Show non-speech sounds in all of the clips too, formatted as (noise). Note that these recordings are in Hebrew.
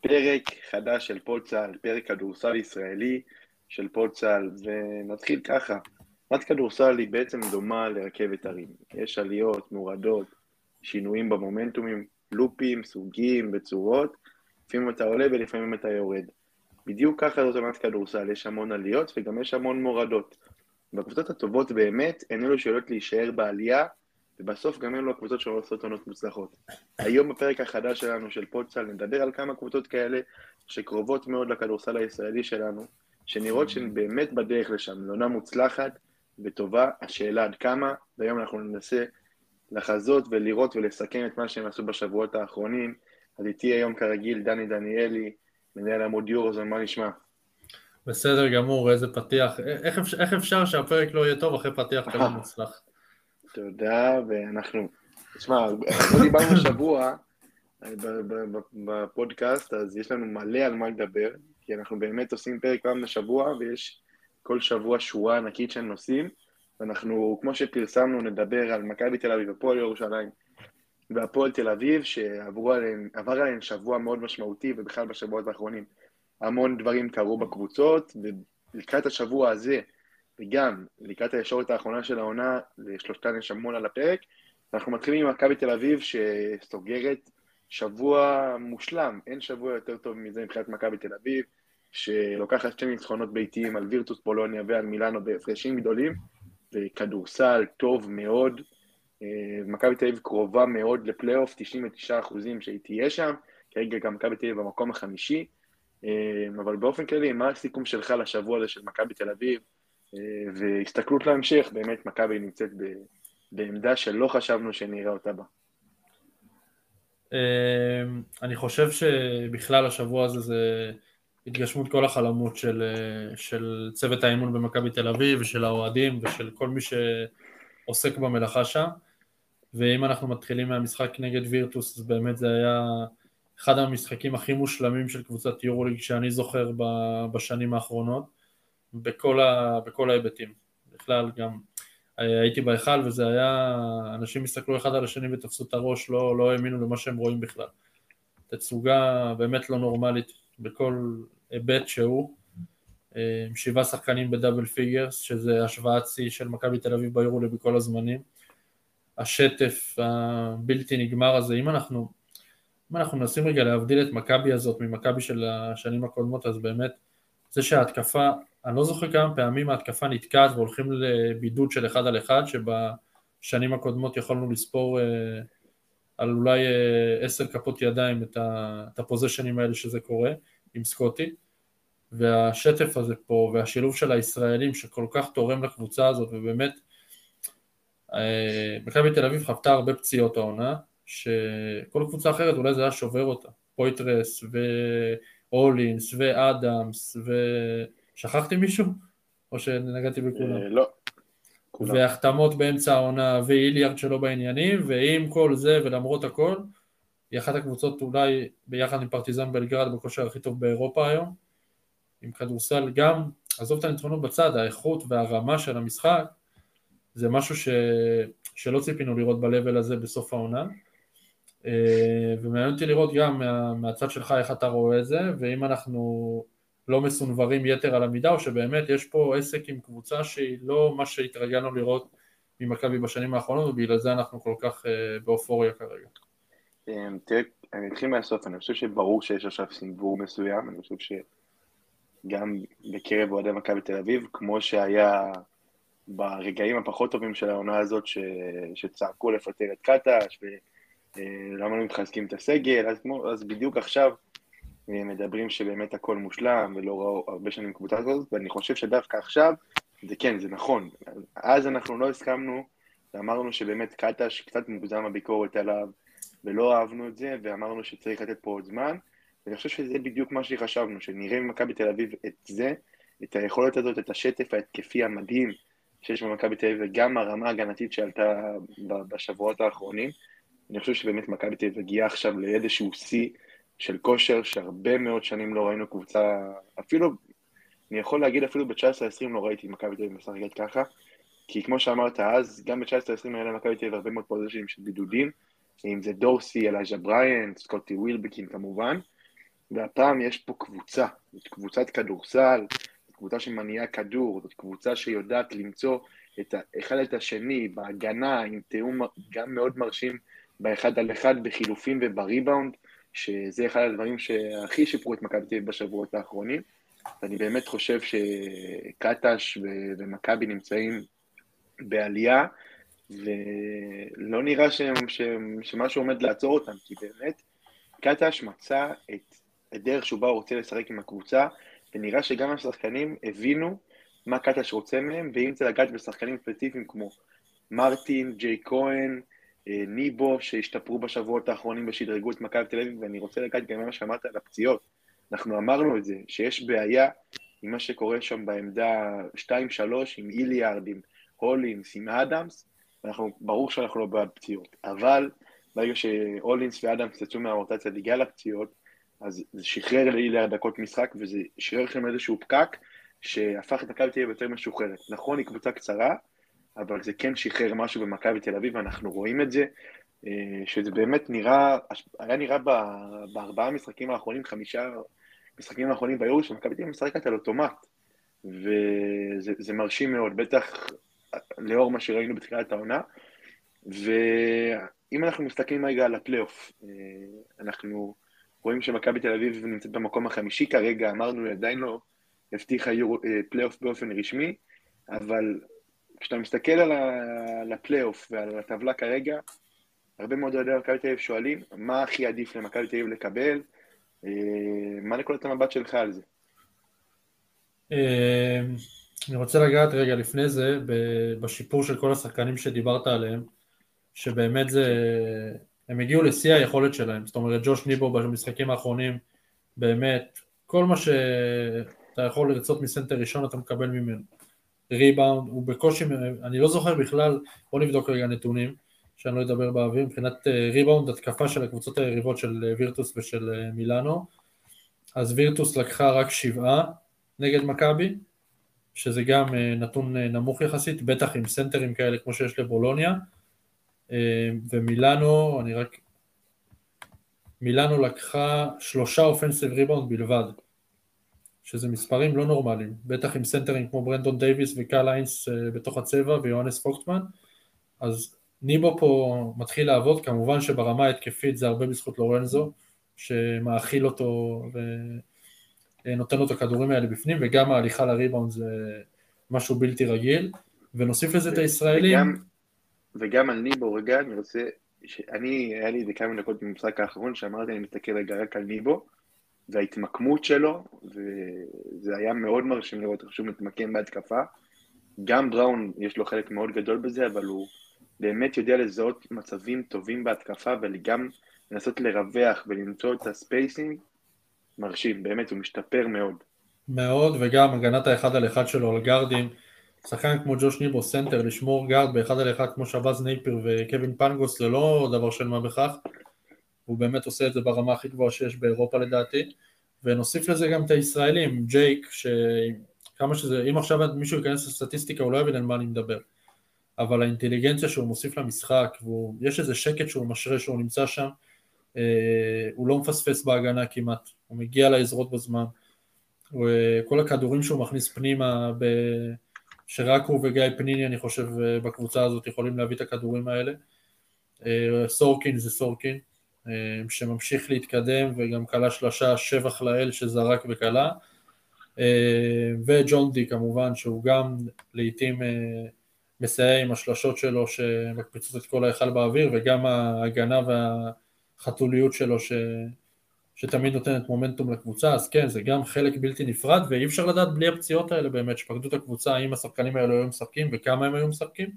פרק חדש של פולצל, פרק כדורסל ישראלי של פולצל, ונתחיל ככה. תנועת כדורסל היא בעצם דומה לרכבת הרים. יש עליות, מורדות, שינויים במומנטומים, לופים, סוגים וצורות, לפעמים אתה עולה ולפעמים אתה יורד. בדיוק ככה זאת עונת כדורסל, יש המון עליות וגם יש המון מורדות. בקבוצות הטובות באמת, הן אלו שיודעות להישאר בעלייה, ובסוף גם אלו הקבוצות שעושות עונות מוצלחות. היום בפרק החדש שלנו של פודסל נדבר על כמה קבוצות כאלה שקרובות מאוד לכדורסל הישראלי שלנו, שנראות שהן באמת בדרך לשם, לעונה מוצלחת וטובה, השאלה עד כמה, והיום אנחנו ננסה לחזות ולראות ולסכם את מה שהם עשו בשבועות האחרונים. אז איתי היום כרגיל דני דניאלי, מנהל עמוד יורוזון, מה נשמע? בסדר גמור, איזה פתיח. איך אפשר, איך אפשר שהפרק לא יהיה טוב אחרי פתיח (laughs) כזה מוצלח? תודה, ואנחנו... תשמע, דיברנו השבוע בפודקאסט, אז יש לנו מלא על מה לדבר, כי אנחנו באמת עושים פרק פעם בשבוע, ויש כל שבוע שורה ענקית של נושאים, ואנחנו, כמו שפרסמנו, נדבר על מכבי תל אביב ופועל ירושלים והפועל תל אביב, שעבר עליהן שבוע מאוד משמעותי, ובכלל בשבועות האחרונים המון דברים קרו בקבוצות, ולקראת השבוע הזה, וגם לקראת הישורת האחרונה של העונה, לשלושתן יש המון על הפרק. אנחנו מתחילים עם מכבי תל אביב שסוגרת שבוע מושלם, אין שבוע יותר טוב מזה מבחינת מכבי תל אביב, שלוקחת שתי ניצחונות ביתיים על וירטוס פולוניה ועל מילאנו בהפרשים גדולים, וכדורסל טוב מאוד. אה, מכבי תל אביב קרובה מאוד לפלייאוף, 99 אחוזים שהיא תהיה שם, כרגע גם מכבי תל אביב במקום החמישי, אבל באופן כללי, מה הסיכום שלך לשבוע הזה של מכבי תל אביב? אה, והסתכלות להמשך, באמת מכבי נמצאת בעמדה שלא חשבנו שנראה אותה בה. אני חושב שבכלל השבוע הזה זה התגשמות כל החלומות של, של צוות האימון במכבי תל אביב ושל האוהדים ושל כל מי שעוסק במלאכה שם ואם אנחנו מתחילים מהמשחק נגד וירטוס אז באמת זה היה אחד המשחקים הכי מושלמים של קבוצת יורוליג שאני זוכר בשנים האחרונות בכל, ה, בכל ההיבטים בכלל גם הייתי בהיכל וזה היה, אנשים הסתכלו אחד על השני ותפסו את הראש, לא, לא האמינו למה שהם רואים בכלל. תצוגה באמת לא נורמלית בכל היבט שהוא, אה, עם שבעה שחקנים ב double figures, שזה השוואת שיא של מכבי תל אביב ביורוליג בכל הזמנים. השטף הבלתי נגמר הזה, אם אנחנו, אם אנחנו מנסים רגע להבדיל את מכבי הזאת ממכבי של השנים הקודמות, אז באמת זה שההתקפה, אני לא זוכר כמה פעמים ההתקפה נתקעת והולכים לבידוד של אחד על אחד, שבשנים הקודמות יכולנו לספור אה, על אולי אה, עשר כפות ידיים את הפוזיישנים האלה שזה קורה. עם סקוטי, והשטף הזה פה, והשילוב של הישראלים שכל כך תורם לקבוצה הזאת, ובאמת, אה, מכבי תל אביב חוותה הרבה פציעות העונה, שכל קבוצה אחרת אולי זה היה שובר אותה, פויטרס והולינס ואדמס ושכחתי מישהו? או שנגעתי בכולם? אה, לא. והחתמות באמצע העונה ואיליארד שלא בעניינים ועם כל זה ולמרות הכל היא אחת הקבוצות אולי ביחד עם פרטיזן בלגרד בכושר הכי טוב באירופה היום, עם כדורסל גם, עזוב את הניצחונות בצד, האיכות והרמה של המשחק זה משהו ש... שלא ציפינו לראות ב-level הזה בסוף העונה ומעניין אותי לראות גם מה... מהצד שלך איך אתה רואה את זה ואם אנחנו לא מסונברים יתר על המידה או שבאמת יש פה עסק עם קבוצה שהיא לא מה שהתרגלנו לראות ממכבי בשנים האחרונות ובגלל זה אנחנו כל כך אה, באופוריה כרגע. אמ, תראה, אני אתחיל מהסוף, אני חושב שברור שיש עכשיו סינבור מסוים, אני חושב שגם בקרב אוהדי מכבי תל אביב, כמו שהיה ברגעים הפחות טובים של העונה הזאת, ש... שצעקו לפטר את קטש, ולמה לא מתחזקים את הסגל, אז, כמו, אז בדיוק עכשיו אה, מדברים שבאמת הכל מושלם, ולא ראו הרבה שנים קבוצה הזאת, ואני חושב שדווקא עכשיו, זה כן, זה נכון. אז אנחנו לא הסכמנו, ואמרנו שבאמת קטש, קצת מוגזם הביקורת עליו, ולא אהבנו את זה, ואמרנו שצריך לתת פה עוד זמן, ואני חושב שזה בדיוק מה שחשבנו, שנראה ממכבי תל אביב את זה, את היכולת הזאת, את השטף ההתקפי המדהים שיש במכבי תל אביב, וגם הרמה ההגנתית שעלתה בשבועות האחרונים. אני חושב שבאמת מכבי תל אביב הגיעה עכשיו לאיזשהו שיא של כושר, שהרבה מאוד שנים לא ראינו קבוצה, אפילו, אני יכול להגיד אפילו ב-19-20 לא ראיתי מכבי תל אביב משחקת ככה, כי כמו שאמרת אז, גם ב-19-20 היה למכבי תל אביב הרבה מאוד פוזישנים של בידודים, אם זה דורסי, אלייז'ה בריאן, סקוטי ווילבקין כמובן, והפעם יש פה קבוצה, זאת קבוצת כדורסל, זאת קבוצה שמניעה כדור, זאת קבוצה שיודעת למצוא את האחד את השני בהגנה, עם תיאום גם מאוד מרשים באחד על אחד, בחילופים ובריבאונד, שזה אחד הדברים שהכי שיפרו את מכבי תל בשבועות האחרונים. ואני באמת חושב שקטש ומכבי נמצאים בעלייה, ולא נראה שהם, שהם, שמשהו עומד לעצור אותם, כי באמת קטש מצא את הדרך שבה הוא רוצה לשחק עם הקבוצה, ונראה שגם השחקנים הבינו מה קטש רוצה מהם, ואם זה לגעת בשחקנים ספציפיים כמו מרטין, ג'יי כהן, ניבו, שהשתפרו בשבועות האחרונים ושדרגו את מכבי תל אביב, ואני רוצה לגעת גם במה שאמרת על הפציעות. אנחנו אמרנו את זה, שיש בעיה עם מה שקורה שם בעמדה 2-3, עם איליארד, עם הולינס, עם אדמס, אנחנו, ברור שאנחנו לא בעד פציעות, אבל ברגע שהולינס ואדמס יצאו מהרוטציה בגלל הפציעות, אז זה שחרר לאיליארד דקות משחק, וזה שחרר לכם איזשהו פקק, שהפך את מכבי תל אביב יותר משוחררת. נכון, היא קבוצה קצרה, אבל זה כן שחרר משהו במכבי תל אביב, ואנחנו רואים את זה, אה, שזה באמת נראה, היה נראה בארבעה משחקים האחרונים, חמישה משחקים האחרונים ביורו, שמכבי תל אביב משחקת על אוטומט, וזה מרשים מאוד, בטח לאור מה שראינו בתחילת העונה. ואם אנחנו מסתכלים רגע על הפלייאוף, אה, אנחנו רואים שמכבי תל אביב נמצאת במקום החמישי כרגע, אמרנו, היא עדיין לא הבטיחה אה, פלייאוף באופן רשמי, אבל כשאתה מסתכל על הפלייאוף ועל הטבלה כרגע, הרבה מאוד אוהדי מכבי תל אביב שואלים, מה הכי עדיף למכבי תל אביב לקבל? אה, מה נקודת המבט שלך על זה? אני רוצה לגעת רגע לפני זה בשיפור של כל השחקנים שדיברת עליהם, שבאמת זה, הם הגיעו לשיא היכולת שלהם, זאת אומרת ג'וש ניבו במשחקים האחרונים, באמת, כל מה שאתה יכול לרצות מסנטר ראשון אתה מקבל ממנו. ריבאונד, הוא בקושי, אני לא זוכר בכלל, בוא נבדוק רגע נתונים, שאני לא אדבר באוויר, מבחינת ריבאונד, התקפה של הקבוצות היריבות של וירטוס ושל אה, מילאנו, אז וירטוס לקחה רק שבעה נגד מכבי, שזה גם אה, נתון אה, נמוך יחסית, בטח עם סנטרים כאלה כמו שיש לבולוניה, אה, ומילאנו, אני רק... מילאנו לקחה שלושה offensive rebound בלבד, שזה מספרים לא נורמליים, בטח עם סנטרים כמו ברנדון דייוויס וקייל היינס בתוך הצבע ויוהנס פויגטמן, אז ניבו פה מתחיל לעבוד, כמובן שברמה ההתקפית זה הרבה בזכות לורנזו, שמאכיל אותו ו... אה, נותן לו את הכדורים האלה בפנים, וגם ההליכה לריבאונד זה משהו בלתי רגיל, ונוסיף לזה את הישראלים. וגם, וגם על ניבו, רגע, אני רוצה, אני, היה לי איזה כמה דקות במשחק האחרון, שאמרתי, אני מסתכל רגע רק על ניבו, וההתמקמות שלו, וזה היה מאוד מרשים לראות איך שהוא מתמקם בהתקפה. גם בראון יש לו חלק מאוד גדול בזה, אבל הוא באמת יודע לזהות מצבים טובים בהתקפה, וגם לנסות לרווח ולמצוא את ה spacing מרשים, באמת, הוא משתפר מאוד. מאוד, וגם הגנת האחד על אחד שלו על גארדים, שחקן כמו ג'וש ניבו סנטר, לשמור גארד באחד על אחד כמו שבאז נאפייר וקווין פנגוס זה לא דבר של מה בכך, הוא באמת עושה את זה ברמה הכי גבוהה שיש באירופה לדעתי, ונוסיף לזה גם את הישראלים, ג'ייק, שכמה שזה, אם עכשיו מישהו ייכנס לסטטיסטיקה הוא לא יבין על מה אני מדבר, אבל האינטליגנציה שהוא מוסיף למשחק, ויש איזה שקט שהוא משרה שהוא נמצא שם, אה, הוא לא מפספס בהגנה כמעט, הוא מגיע לעזרות בזמן, כל הכדורים שהוא מכניס פנימה, ב... שרק הוא וגיא פניני אני חושב אה, בקבוצה הזאת יכולים להביא את הכדורים האלה. אה, סורקין זה סורקין, שממשיך להתקדם וגם כלה שלושה שבח לאל שזרק וכלה. וג'ון די כמובן שהוא גם לעיתים מסייע עם השלשות שלו שמקפיצות את כל ההיכל באוויר וגם ההגנה וה... החתוליות שלו ש... שתמיד נותנת מומנטום לקבוצה, אז כן, זה גם חלק בלתי נפרד, ואי אפשר לדעת בלי הפציעות האלה באמת, שפקדו את הקבוצה, האם השחקנים האלה היו משחקים וכמה הם היו משחקים,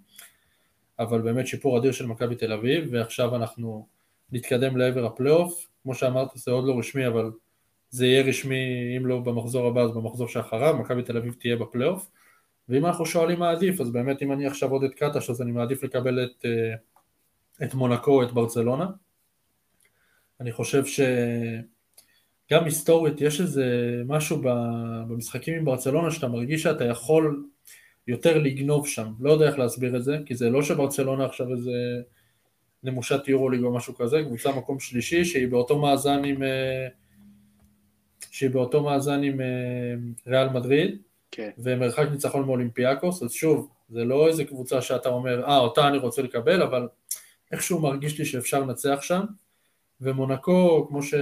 אבל באמת שיפור אדיר של מכבי תל אביב, ועכשיו אנחנו נתקדם לעבר הפלייאוף, כמו שאמרת זה עוד לא רשמי, אבל זה יהיה רשמי, אם לא במחזור הבא אז במחזור שאחריו, מכבי תל אביב תהיה בפלייאוף, ואם אנחנו שואלים מה עדיף, אז באמת אם אני עכשיו עוד את קטש, אז אני מעדיף לקבל את, אה, את מונקו את ברצלונה, אני חושב שגם היסטורית יש איזה משהו במשחקים עם ברצלונה שאתה מרגיש שאתה יכול יותר לגנוב שם, לא יודע איך להסביר את זה, כי זה לא שברצלונה עכשיו איזה נמושת יורוליג או משהו כזה, קבוצה מקום שלישי שהיא באותו מאזן עם, אה, שהיא באותו מאזן עם אה, ריאל מדריד, כן. ומרחק ניצחון מאולימפיאקוס, אז שוב, זה לא איזה קבוצה שאתה אומר, אה, אותה אני רוצה לקבל, אבל איכשהו מרגיש לי שאפשר לנצח שם, ומונקו, כמו, ש...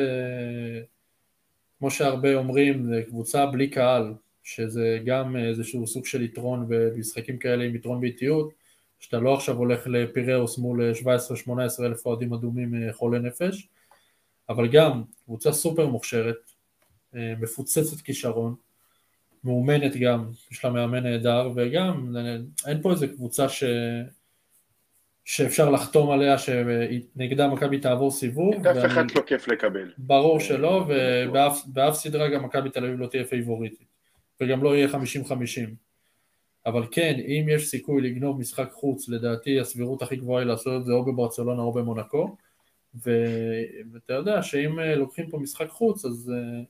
כמו שהרבה אומרים, זה קבוצה בלי קהל, שזה גם איזשהו סוג של יתרון במשחקים כאלה עם יתרון באיטיות, שאתה לא עכשיו הולך לפיראוס מול 17-18 אלף אוהדים אדומים אה, חולי נפש, אבל גם קבוצה סופר מוכשרת, אה, מפוצצת כישרון, מאומנת גם, יש לה מאמן נהדר, וגם אין פה איזה קבוצה ש... שאפשר לחתום עליה שנגדה מכבי תעבור סיבוב. אף אחד לא כיף לקבל. ברור שלא, ובאף סדרה גם מכבי תל אביב לא תהיה פייבוריטית, וגם לא יהיה 50-50. אבל כן, אם יש סיכוי לגנוב משחק חוץ, לדעתי הסבירות הכי גבוהה היא לעשות את זה או בברצלונה או במונקו, ואתה יודע שאם אה, לוקחים פה משחק חוץ, אז אה,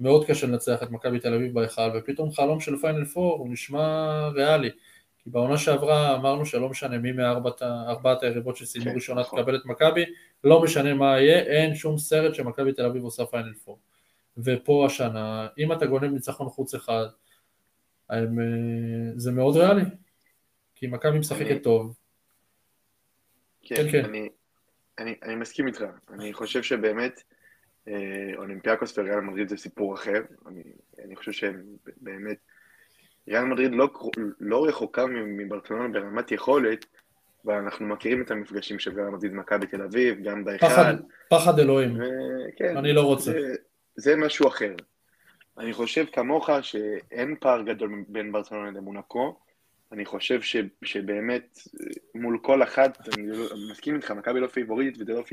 מאוד קשה לנצח את מכבי תל אביב בהיכל, ופתאום חלום של פיינל פור הוא נשמע ריאלי. כי בעונה שעברה אמרנו שלא משנה מי מארבעת היריבות שסיימו כן, ראשונה נכון. תקבל את מכבי, לא משנה מה יהיה, אין שום סרט שמכבי תל אביב עושה פיינל פור. ופה השנה, אם אתה גונב ניצחון חוץ אחד, הם, אה, זה מאוד ריאלי, כי מכבי משחקת אני... טוב. כן, כן, כן. אני, אני, אני מסכים איתך, אני חושב שבאמת אה, אולימפיאקוס וריאל מדריד זה סיפור אחר, אני, אני חושב שהם באמת, ריאל מדריד לא, לא רחוקה מברצלונה ברמת יכולת, ואנחנו מכירים את המפגשים של ריאל מדריד מכבי תל אביב, גם בהיכל. פחד, פחד אלוהים, ו... כן, אני לא רוצה. זה, זה משהו אחר. אני חושב כמוך שאין פער גדול בין ברצלונה למונקו. אני חושב ש, שבאמת מול כל אחת, אני מסכים איתך, מכבי לא פייבוריטית וזה לא 50-50,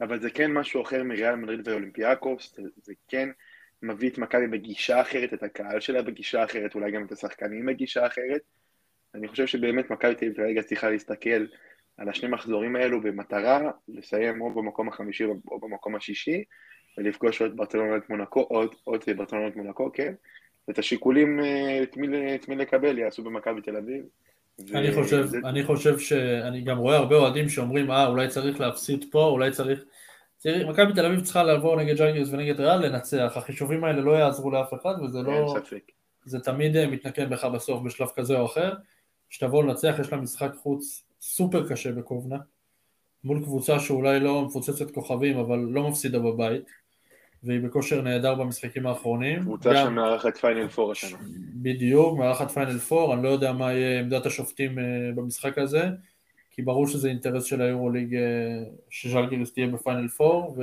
אבל זה כן משהו אחר מריאל מדריד ואולימפיאקוס, זה, זה כן מביא את מכבי בגישה אחרת, את הקהל שלה בגישה אחרת, אולי גם את השחקנים בגישה אחרת. אני חושב שבאמת מכבי תל אביב כרגע צריכה להסתכל על השני מחזורים האלו במטרה לסיים או במקום החמישי או במקום השישי, ולפגוש עוד ברצלונה את מונקו, עוד, עוד ברצלונה את מונקו, כן? ואת השיקולים אה, את מי, את מי לקבל יעשו במכבי תל אביב. אני חושב, זה... אני חושב שאני גם רואה הרבה אוהדים שאומרים, אה, אולי צריך להפסיד פה, אולי צריך... מכבי תל אביב צריכה לעבור נגד ג'אנגיוס ונגד ריאל לנצח, החישובים האלה לא יעזרו לאף אחד וזה לא... זה תמיד אה, מתנקם בך בסוף בשלב כזה או אחר. כשתבוא לנצח יש לה משחק חוץ סופר קשה בקובנה, מול קבוצה שאולי לא מפוצצת כוכבים אבל לא מפסידה בבית. והיא בכושר נהדר במשחקים האחרונים. קבוצה גם... שמארחת פיינל פור השנה. בדיוק, מארחת פיינל פור, אני לא יודע מה יהיה עמדת השופטים אה, במשחק הזה, כי ברור שזה אינטרס של היורוליג אה, שז'לגיריס תהיה בפיינל פור,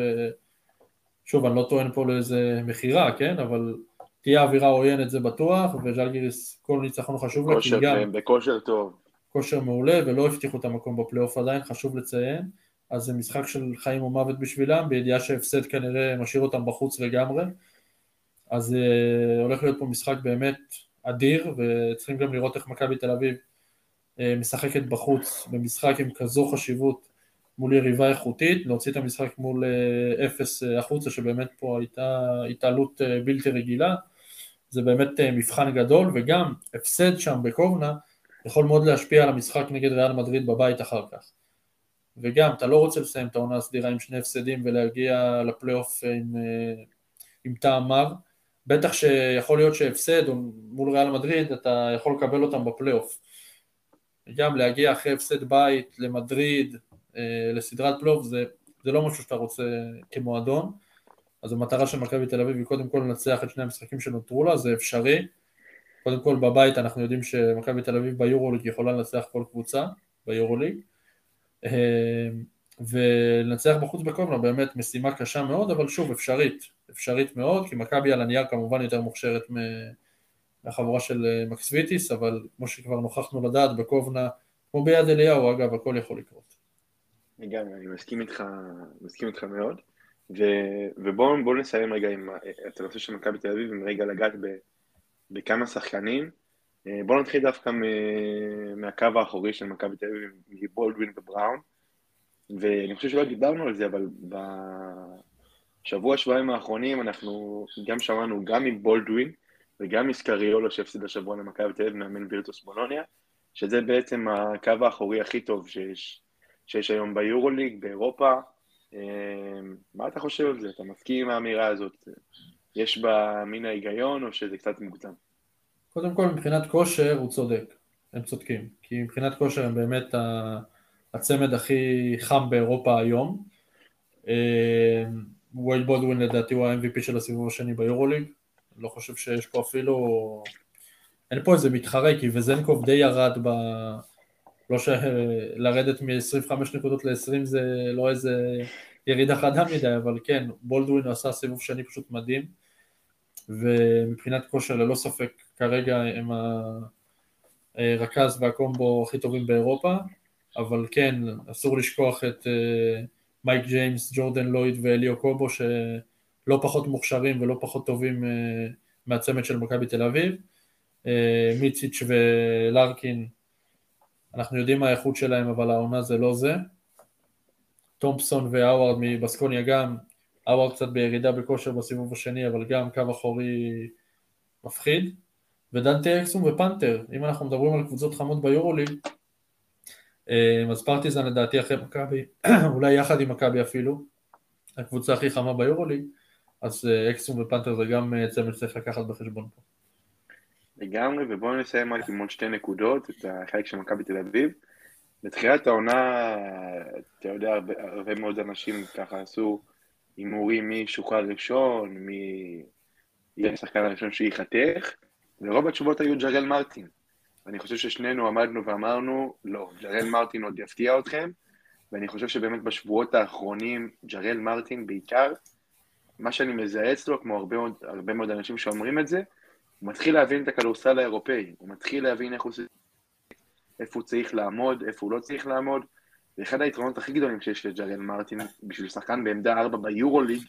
ושוב, אני לא טוען פה לאיזה מכירה, כן, אבל תהיה אווירה עוינת זה בטוח, וז'לגיריס כל ניצחון חשוב לה, כי גם... בכושר טוב. כושר מעולה, ולא הבטיחו את המקום בפלייאוף עדיין, חשוב לציין. אז זה משחק של חיים ומוות בשבילם, בידיעה שהפסד כנראה משאיר אותם בחוץ לגמרי. אז uh, הולך להיות פה משחק באמת אדיר, וצריכים גם לראות איך מכבי תל אביב uh, משחקת בחוץ במשחק עם כזו חשיבות מול יריבה איכותית, להוציא את המשחק מול uh, אפס uh, החוצה, שבאמת פה הייתה התעלות uh, בלתי רגילה. זה באמת uh, מבחן גדול, וגם הפסד שם בקובנה יכול מאוד להשפיע על המשחק נגד ריאל מדריד בבית אחר כך. וגם, אתה לא רוצה לסיים את העונה הסדירה עם שני הפסדים ולהגיע לפלייאוף עם, אה, עם טעם מר, בטח שיכול להיות שהפסד מול ריאל מדריד, אתה יכול לקבל אותם בפלייאוף. גם להגיע אחרי הפסד בית למדריד, אה, לסדרת פלייאוף, זה, זה לא משהו שאתה רוצה כמועדון. אז המטרה של מכבי תל אביב היא קודם כל לנצח את שני המשחקים שנותרו לה, זה אפשרי. קודם כל בבית אנחנו יודעים שמכבי תל אביב ביורוליג יכולה לנצח כל קבוצה ביורוליג. אמ, ולנצח בחוץ בקובנה באמת משימה קשה מאוד, אבל שוב אפשרית, אפשרית מאוד, כי מכבי על הנייר כמובן יותר מוכשרת מהחבורה של אה, מקסוויטיס, אבל כמו שכבר נוכחנו לדעת בקובנה, כמו ביד אליהו אגב, הכל יכול לקרות. לגמרי, אני מסכים איתך, מסכים איתך מאוד, ו, ובואו נסיים רגע עם, את הנושא של מכבי תל אביב, עם רגע לגעת ב, בכמה שחקנים. אה, בואו נתחיל דווקא מהקו האחורי של מכבי תל אביב, מבולדווין ובראון, ואני חושב שלא דיברנו על זה, אבל בשבוע, שבועיים האחרונים אנחנו גם שמענו גם מבולדווין וגם איסקריולו שהפסיד השבוע למכבי תל אביב, מאמן וירטוס בולוניה, שזה בעצם הקו האחורי הכי טוב שיש, שיש היום ביורוליג, באירופה. מה אתה חושב על זה? אתה מסכים עם האמירה הזאת? יש בה מין ההיגיון או שזה קצת מוקדם? קודם כל, מבחינת כושר הוא צודק, הם צודקים, כי מבחינת כושר הם באמת הצמד הכי חם באירופה היום. אה, וייד בולדווין לדעתי הוא ה-MVP של הסיבוב השני ביורוליג, לא חושב שיש פה אפילו, אין פה איזה מתחרה, כי וזנקוב די ירד ב... לא ש... לרדת מ-25 נקודות ל-20 זה לא איזה ירידה חדה מדי, אבל כן, בולדווין עשה סיבוב שני פשוט מדהים, ומבחינת כושר ללא ספק כרגע הם הרכז והקומבו הכי טובים באירופה, אבל כן, אסור לשכוח את אה, מייק ג'יימס, ג'ורדן לויד ואליו קובו שלא פחות מוכשרים ולא פחות טובים אה, מהצמד של מכבי תל אביב. אה, מיציץ' ולארקין, אנחנו יודעים מה האיכות שלהם, אבל העונה זה לא זה. תומפסון והאווארד מבסקוניה גם, האווארד קצת בירידה בכושר בסיבוב השני, אבל גם קו אחורי מפחיד. ודנטה אקסום ופנתר, אם אנחנו מדברים על קבוצות חמות ביורוליג, אה, אז פרטיזן לדעתי אחרי מכבי, (clears throat) אולי יחד עם מכבי אפילו, הקבוצה הכי חמה ביורוליג, אז אה, אקסום ופנתר זה גם אה, צמד שצריך לקחת בחשבון פה. לגמרי, ובואו נסיים רק עם עוד שתי נקודות, את החלק של מכבי תל אביב. בתחילת העונה, אתה יודע, הרבה מאוד אנשים ככה עשו הימורים מי שוחרר ראשון, מי יהיה השחקן הראשון שייחתך, ורוב התשובות היו ג'רל מרטין. ואני חושב ששנינו עמדנו ואמרנו, לא, ג'רל מרטין עוד יפתיע אתכם, ואני חושב שבאמת בשבועות האחרונים, ג'רל מרטין בעיקר, מה שאני מזהה אצלו, כמו הרבה מאוד, הרבה מאוד אנשים שאומרים את זה, הוא מתחיל להבין את הכדורסל האירופאי, הוא מתחיל להבין איך הוא, איפה הוא צריך לעמוד, איפה הוא לא צריך לעמוד, ואחד היתרונות הכי גדולים שיש לג'רל מרטין בשביל שחקן בעמדה 4 ביורוליג,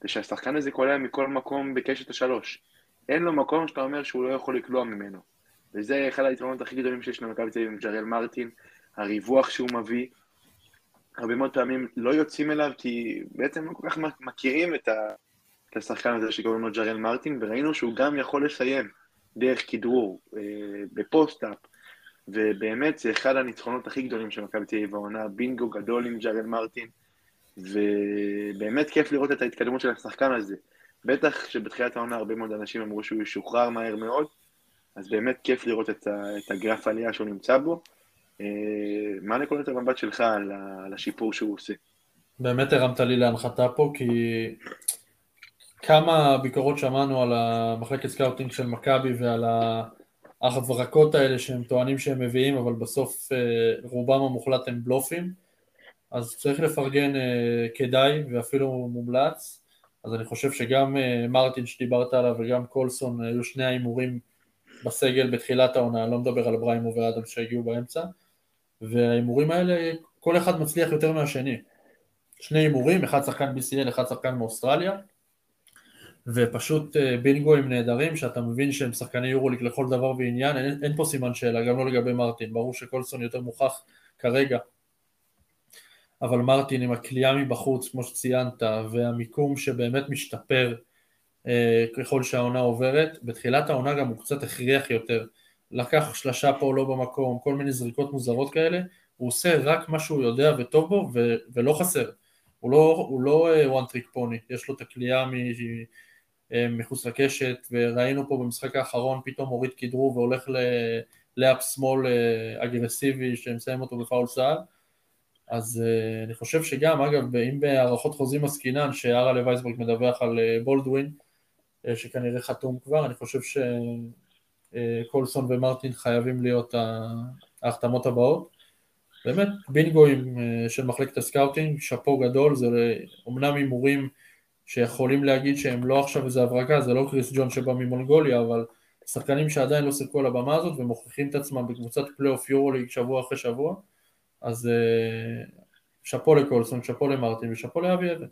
זה שהשחקן הזה קולע מכל מקום בקשת השלוש. אין לו מקום שאתה אומר שהוא לא יכול לקלוע ממנו. וזה אחד היתרונות הכי גדולים שיש למכבי תל אביב עם ג'רל מרטין, הריווח שהוא מביא. הרבה מאוד פעמים לא יוצאים אליו כי בעצם לא כל כך מכירים את, השחקן הזה שקוראים לו ג'רל מרטין, וראינו שהוא גם יכול לסיים דרך כדרור, אה, ב post-up, ובאמת זה אחד הניצחונות הכי גדולים של מכבי תל אביב העונה, בינגו גדול עם ג'רל מרטין, ובאמת כיף לראות את ההתקדמות של השחקן הזה. בטח שבתחילת העונה הרבה מאוד אנשים אמרו שהוא ישוחרר מהר מאוד, אז באמת כיף לראות את, ה, את הגרף העלייה שהוא נמצא בו. אה, מה נקודת המבט שלך על, ה, על השיפור שהוא עושה? באמת הרמת לי להנחתה פה, כי כמה ביקורות שמענו על המחלקת scouting של מכבי ועל ההברקות האלה שהם טוענים שהם מביאים, אבל בסוף אה, רובם המוחלט הם בלופים, אז צריך לפרגן אה, כדאי ואפילו מומלץ. אז אני חושב שגם מרטין שדיברת עליו וגם קולסון היו שני ההימורים בסגל בתחילת העונה, אני לא מדבר על בריימו ואדמס שהגיעו באמצע, וההימורים האלה, כל אחד מצליח יותר מהשני. שני הימורים, אחד שחקן BCL, אחד שחקן מאוסטרליה, ופשוט אה, בינגואים נהדרים, שאתה מבין שהם שחקני יורוליג לכל דבר ועניין, אין, אין פה סימן שאלה, גם לא לגבי מרטין, ברור שקולסון יותר מוכח כרגע, אבל מרטין עם הכלייה מבחוץ, כמו שציינת, והמיקום שבאמת משתפר, אה, ככל שהעונה עוברת, בתחילת העונה גם הוא קצת הכריח יותר, לקח שלשה פה לא במקום, כל מיני זריקות מוזרות כאלה, הוא עושה רק מה שהוא יודע וטוב בו ו- ולא חסר, הוא לא, הוא לא אה, one trick pony, יש לו את הכלייה מחוץ לקשת, וראינו פה במשחק האחרון פתאום הוריד כדרור והולך לאפ שמאל אגרסיבי שמסיים אותו בפאול סעד, אז אני חושב שגם, אגב, אם בהערכות חוזים עסקינן, שהרלה וייסברג מדווח על בולדווין, אה, שכנראה חתום כבר, אני חושב שקולסון ומרטין חייבים להיות ההחתמות הבאות. באמת, בינגואים אה, של מחלקת ה scouting, שאפו גדול, זה אומנם הימורים שיכולים להגיד שהם לא עכשיו איזה הברקה, זה לא קריס ג'ון שבא ממונגוליה, אבל שחקנים שעדיין לא סיפקו על הבמה הזאת ומוכיחים את עצמם בקבוצת פלייאוף יורוליג שבוע אחרי שבוע, אז אה, שאפו לקולסון, שאפו למרטין ושאפו לאבי אבן.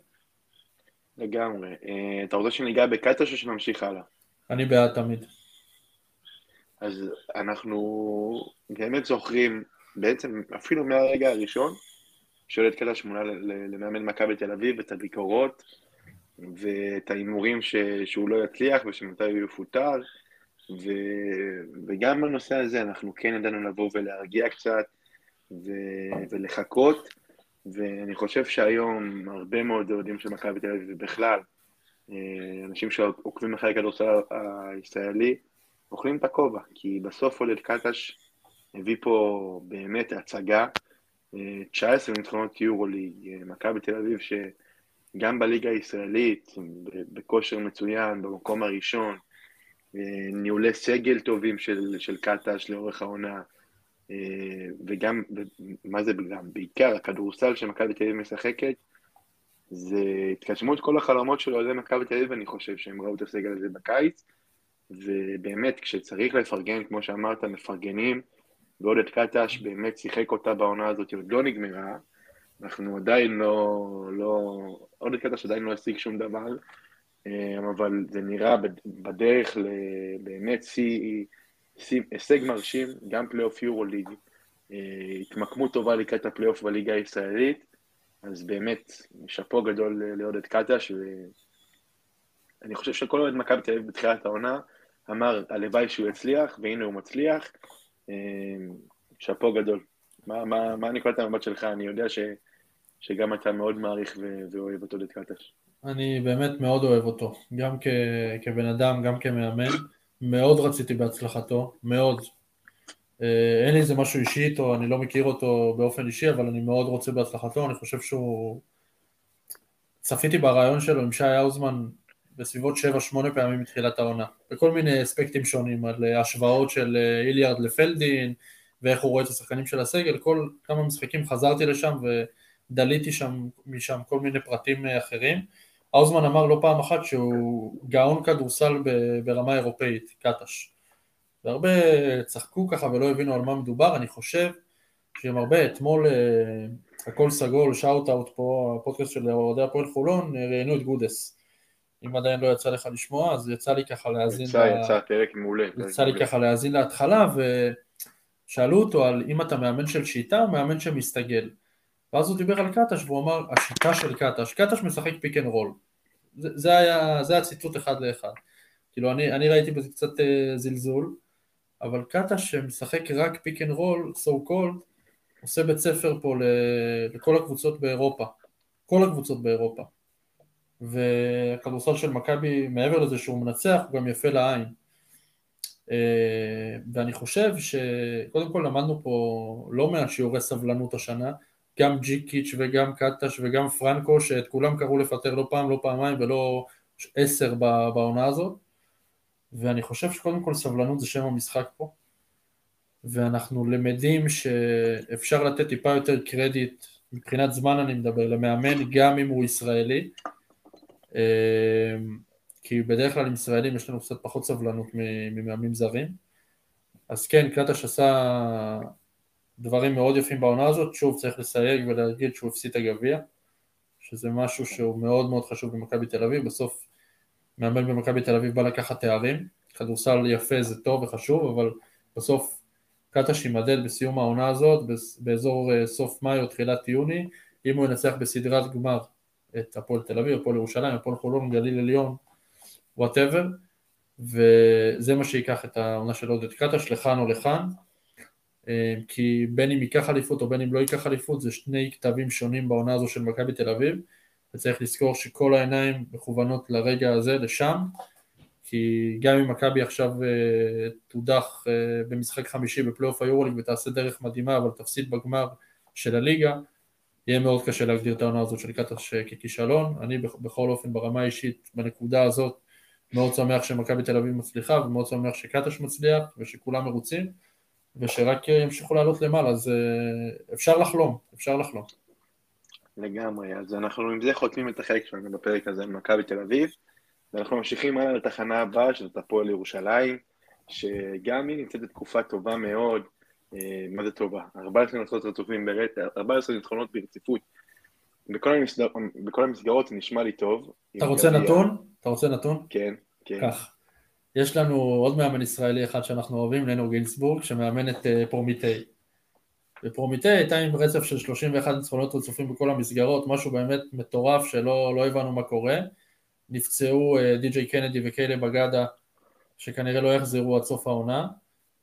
לגמרי. אה, אתה רוצה שניגע בקטש או שנמשיך הלאה? אני בעד תמיד. אז אנחנו באמת זוכרים, בעצם אפילו מהרגע הראשון, שואלת קטש מונה למאמן מכבי תל אביב, את הביקורות ואת ההימורים שהוא לא יצליח ושמתי הוא יפוטר, ו... וגם בנושא הזה אנחנו כן ידענו לבוא ולהרגיע קצת ו... ולחכות, ואני חושב שהיום הרבה מאוד אוהדים של מכבי תל אביב ובכלל, אה, אנשים שעוקבים אחרי הכדורסל הישראלי, אוכלים את הכובע, כי בסוף עודד קטש הביא פה באמת הצגה, 19 ניצחונות יורו-ליג, מכבי תל אביב שגם בליגה הישראלית, בכושר מצוין, במקום הראשון, ניהולי סגל טובים של, של קטש לאורך העונה, וגם, מה זה גם, בעיקר הכדורסל שמכבי תל אביב משחקת, זה התגשמות כל החלומות של אוהדי מכבי תל אביב, אני חושב שהם ראו את הסגל הזה בקיץ, ובאמת, כשצריך לפרגן, כמו שאמרת, מפרגנים, ועודד קטש באמת שיחק אותה בעונה הזאת, עוד לא נגמרה, אנחנו עדיין לא, לא, עודד קטש עדיין לא השיג שום דבר, אה, אבל זה נראה בדרך לבאמת שיא, הישג מרשים, גם פלייאוף יורו ליג, אה, התמקמות טובה לקראת הפלייאוף בליגה הישראלית, אז באמת, שאפו גדול לעודד קטש, ואני חושב שכל אוהד מכבי תל אביב בתחילת העונה אמר, הלוואי שהוא יצליח, והנה הוא מצליח, אה, שאפו גדול. מה, מה, מה נקודת המבט שלך? אני יודע ש, שגם אתה מאוד מעריך ו, ואוהב אותו לדקטש. אני באמת מאוד אוהב אותו, גם כ, כבן אדם, גם כמאמן. מאוד רציתי בהצלחתו, מאוד. אה, אין לי איזה משהו אישי איתו, אני לא מכיר אותו באופן אישי, אבל אני מאוד רוצה בהצלחתו, אני חושב שהוא... צפיתי ברעיון שלו עם שי האוזמן בסביבות 7-8 פעמים מתחילת העונה, בכל מיני אספקטים שונים, על אה, השוואות של אה, איליארד לפלדין, ואיך הוא רואה את השחקנים של הסגל, כל כמה משחקים חזרתי לשם ודליתי שם משם כל מיני פרטים אה, אחרים. האוזמן אמר לא פעם אחת שהוא גאון כדורסל ברמה אירופאית, קטש. והרבה צחקו ככה ולא הבינו על מה מדובר, אני חושב שהם הרבה, אתמול הכל סגול, shout out פה, הפודקאסט של אוהדי הפועל חולון, ראיינו את גודס. אם עדיין לא יצא לך לשמוע, אז יצא לי ככה להאזין... יצא, לה... יצא, פרק מעולה. יצא לי ככה להאזין להתחלה, ושאלו אותו על אם אתה מאמן של שיטה או מאמן שמסתגל. ואז הוא דיבר על קטש, והוא אמר, השיטה של קטש, קטש משחק pick and roll. זה, זה היה, זה היה ציטוט אחד לאחד. כאילו, אני, אני ראיתי בזה קצת אה, זלזול, אבל קטש שמשחק רק pick and roll, so called, עושה בית ספר פה לכל הקבוצות באירופה. כל הקבוצות באירופה. והכדורסל של מכבי, מעבר לזה שהוא מנצח, הוא גם יפה לעין. אה, ואני חושב שקודם כל למדנו פה לא מעט שיעורי סבלנות השנה, גם ג'יקיץ' וגם קטש וגם פרנקו, שאת כולם קראו לפטר לא פעם, לא פעמיים ולא עשר בעונה הזאת. ואני חושב שקודם כל סבלנות זה שם המשחק פה. ואנחנו למדים שאפשר לתת טיפה יותר קרדיט, מבחינת זמן אני מדבר, למאמן גם אם הוא ישראלי, אמ, כי בדרך כלל עם ישראלים יש לנו קצת פחות סבלנות ממאמנים זרים. אז כן, קטש עשה דברים מאוד יפים בעונה הזאת, שוב צריך לסייג ולהגיד שהוא הפסיד את הגביע, שזה משהו שהוא מאוד מאוד חשוב במכבי תל אביב, בסוף מאמן במכבי תל אביב בא לקחת תארים, כדורסל יפה זה טוב וחשוב, אבל בסוף קטש יימדד בסיום העונה הזאת, באזור אה, סוף מאי או תחילת יוני, אם הוא ינצח בסדרת גמר את הפועל תל אביב, הפועל ירושלים, הפועל חולון, גליל עליון, whatever, וזה מה שייקח את העונה של עודד קטש לכאן או לכאן, אה, כי בין אם ייקח אליפות או בין אם לא ייקח אליפות זה שני קטבים שונים בעונה הזו של מכבי תל אביב וצריך לזכור שכל העיניים מכוונות לרגע הזה, לשם כי גם אם מכבי עכשיו אה, תודח אה, במשחק חמישי בפלייאוף היורוליג ותעשה דרך מדהימה אבל תפסיד בגמר של הליגה יהיה מאוד קשה להגדיר את העונה הזאת של קטש ככישלון. אני בכל אופן ברמה האישית בנקודה הזאת מאוד שמח שמכבי תל אביב מצליחה ומאוד שמח שקטש מצליח ושכולם מרוצים ושרק ימשיכו לעלות למעלה, אז אה, אפשר לחלום, אפשר לחלום. לגמרי, אז אנחנו עם זה חותמים את החלק שלנו בפרק הזה עם מכבי תל אביב ואנחנו ממשיכים הלאה לתחנה הבאה, שזאת הפועל ירושלים, שגם היא נמצאת בתקופה טובה מאוד, אה, מה זה טובה? 14 ניצחונות רצופים, 14 ניצחונות ברציפות. בכל, המסגר... בכל המסגרות זה נשמע לי טוב. אתה רוצה נתון? אתה רוצה נתון? כן, כן. כך. יש לנו עוד מאמן ישראלי אחד שאנחנו אוהבים, לנו גינסבורג, שמאמן את אה, פרומיטי. ופרומיטי הייתה עם רצף של 31 ניצחונות רצופים בכל המסגרות, משהו באמת מטורף שלא לא הבנו מה קורה. נפצעו די.ג'יי קנדי וקיילה בגדה שכנראה לא יחזרו עד סוף העונה,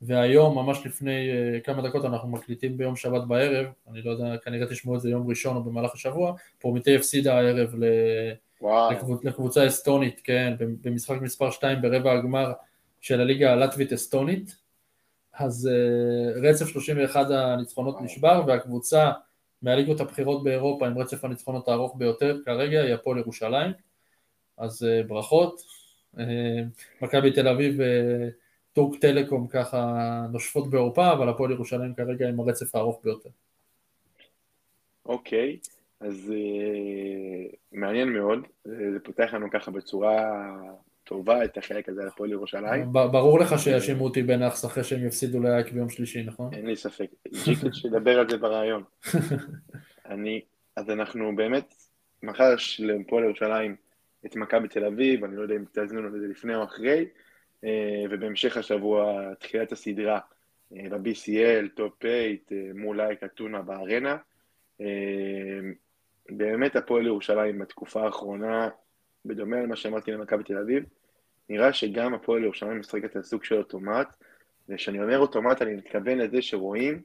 והיום, ממש לפני uh, כמה דקות, אנחנו מקליטים ביום שבת בערב, אני לא יודע, כנראה תשמעו את זה יום ראשון או במהלך השבוע, פרומיטי הפסידה הערב ל... לקבוצ... לקבוצה אסטונית, כן, במשחק מספר 2 ברבע הגמר של הליגה הלטבית-אסטונית, אז uh, רצף 31 הניצחונות וואו. נשבר, והקבוצה מהליגות הבכירות באירופה עם רצף הניצחונות הארוך ביותר כרגע היא הפועל ירושלים, אז uh, ברכות. Uh, מכבי תל אביב וטורק טלקום ככה נושפות בעורפה, אבל הפועל ירושלים כרגע עם הרצף הארוך ביותר. אוקיי, okay, אז uh, מעניין מאוד, זה פותח לנו ככה בצורה טובה את החלק הזה על הפועל ירושלים. ברור לך שיאשימו אותי בנאחס אחרי שהם יפסידו לאייק ביום שלישי, נכון? אין לי ספק. ג'יקיץ' ידבר על זה ברעיון. (laughs) אני, אז אנחנו באמת, מחר יש לפועל ירושלים את מכבי תל אביב, אני לא יודע אם תאזינו לזה לפני או אחרי, אה, ובהמשך השבוע תחילת הסדרה אה, ב-BCL, top 8, מול אייק אתונה בארנה. אה, באמת הפועל ירושלים בתקופה האחרונה, בדומה למה שאמרתי למכבי תל אביב, נראה שגם הפועל ירושלים משחקת על סוג של אוטומט, וכשאני אומר אוטומט אני מתכוון לזה שרואים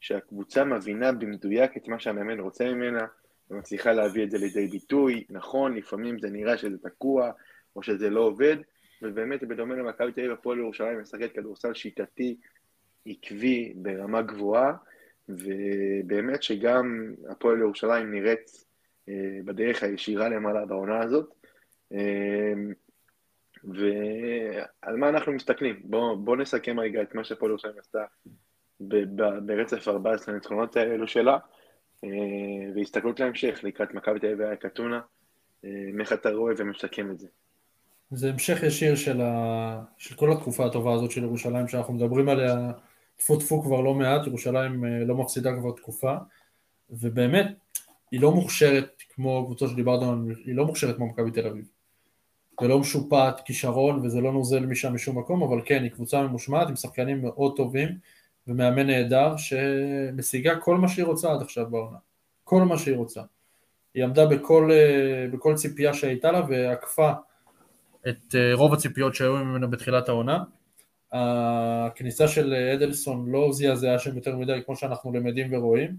שהקבוצה מבינה במדויק את מה שהמאמן רוצה ממנה, ומצליחה להביא את זה לידי ביטוי, נכון, לפעמים זה נראה שזה תקוע, או שזה לא עובד, ובאמת בדומה למכבי תל אביב, הפועל ירושלים משחקת כדורסל שיטתי, עקבי, ברמה גבוהה, ובאמת שגם הפועל ירושלים נראית אה, בדרך הישירה למעלה בעונה הזאת. אה, ועל מה אנחנו מסתכלים? בואו בוא נסכם רגע את מה שהפועל ירושלים עשתה ברצף 14 הניצחונות האלו שלה, אה, והסתכלות להמשך לקראת מכבי תל אביב והקטונה, איך אתה רואה ומסכם את זה? זה המשך ישיר של, ה... של כל התקופה הטובה הזאת של ירושלים שאנחנו מדברים עליה טפו טפו כבר לא מעט, ירושלים אה, לא מפסידה כבר תקופה, ובאמת, היא לא מוכשרת כמו קבוצה שדיברנו, היא לא מוכשרת כמו מכבי תל אביב. זה לא משופעת כישרון וזה לא נוזל משם משום מקום, אבל כן, היא קבוצה ממושמעת עם שחקנים מאוד טובים ומאמן נהדר שמשיגה כל מה שהיא רוצה עד עכשיו בעונה. כל מה שהיא רוצה. היא עמדה בכל, אה, בכל ציפייה שהייתה לה ועקפה את אה, רוב הציפיות שהיו ממנה בתחילת העונה. הכניסה של אדלסון לא זעזעה שם יותר מדי כמו שאנחנו למדים ורואים.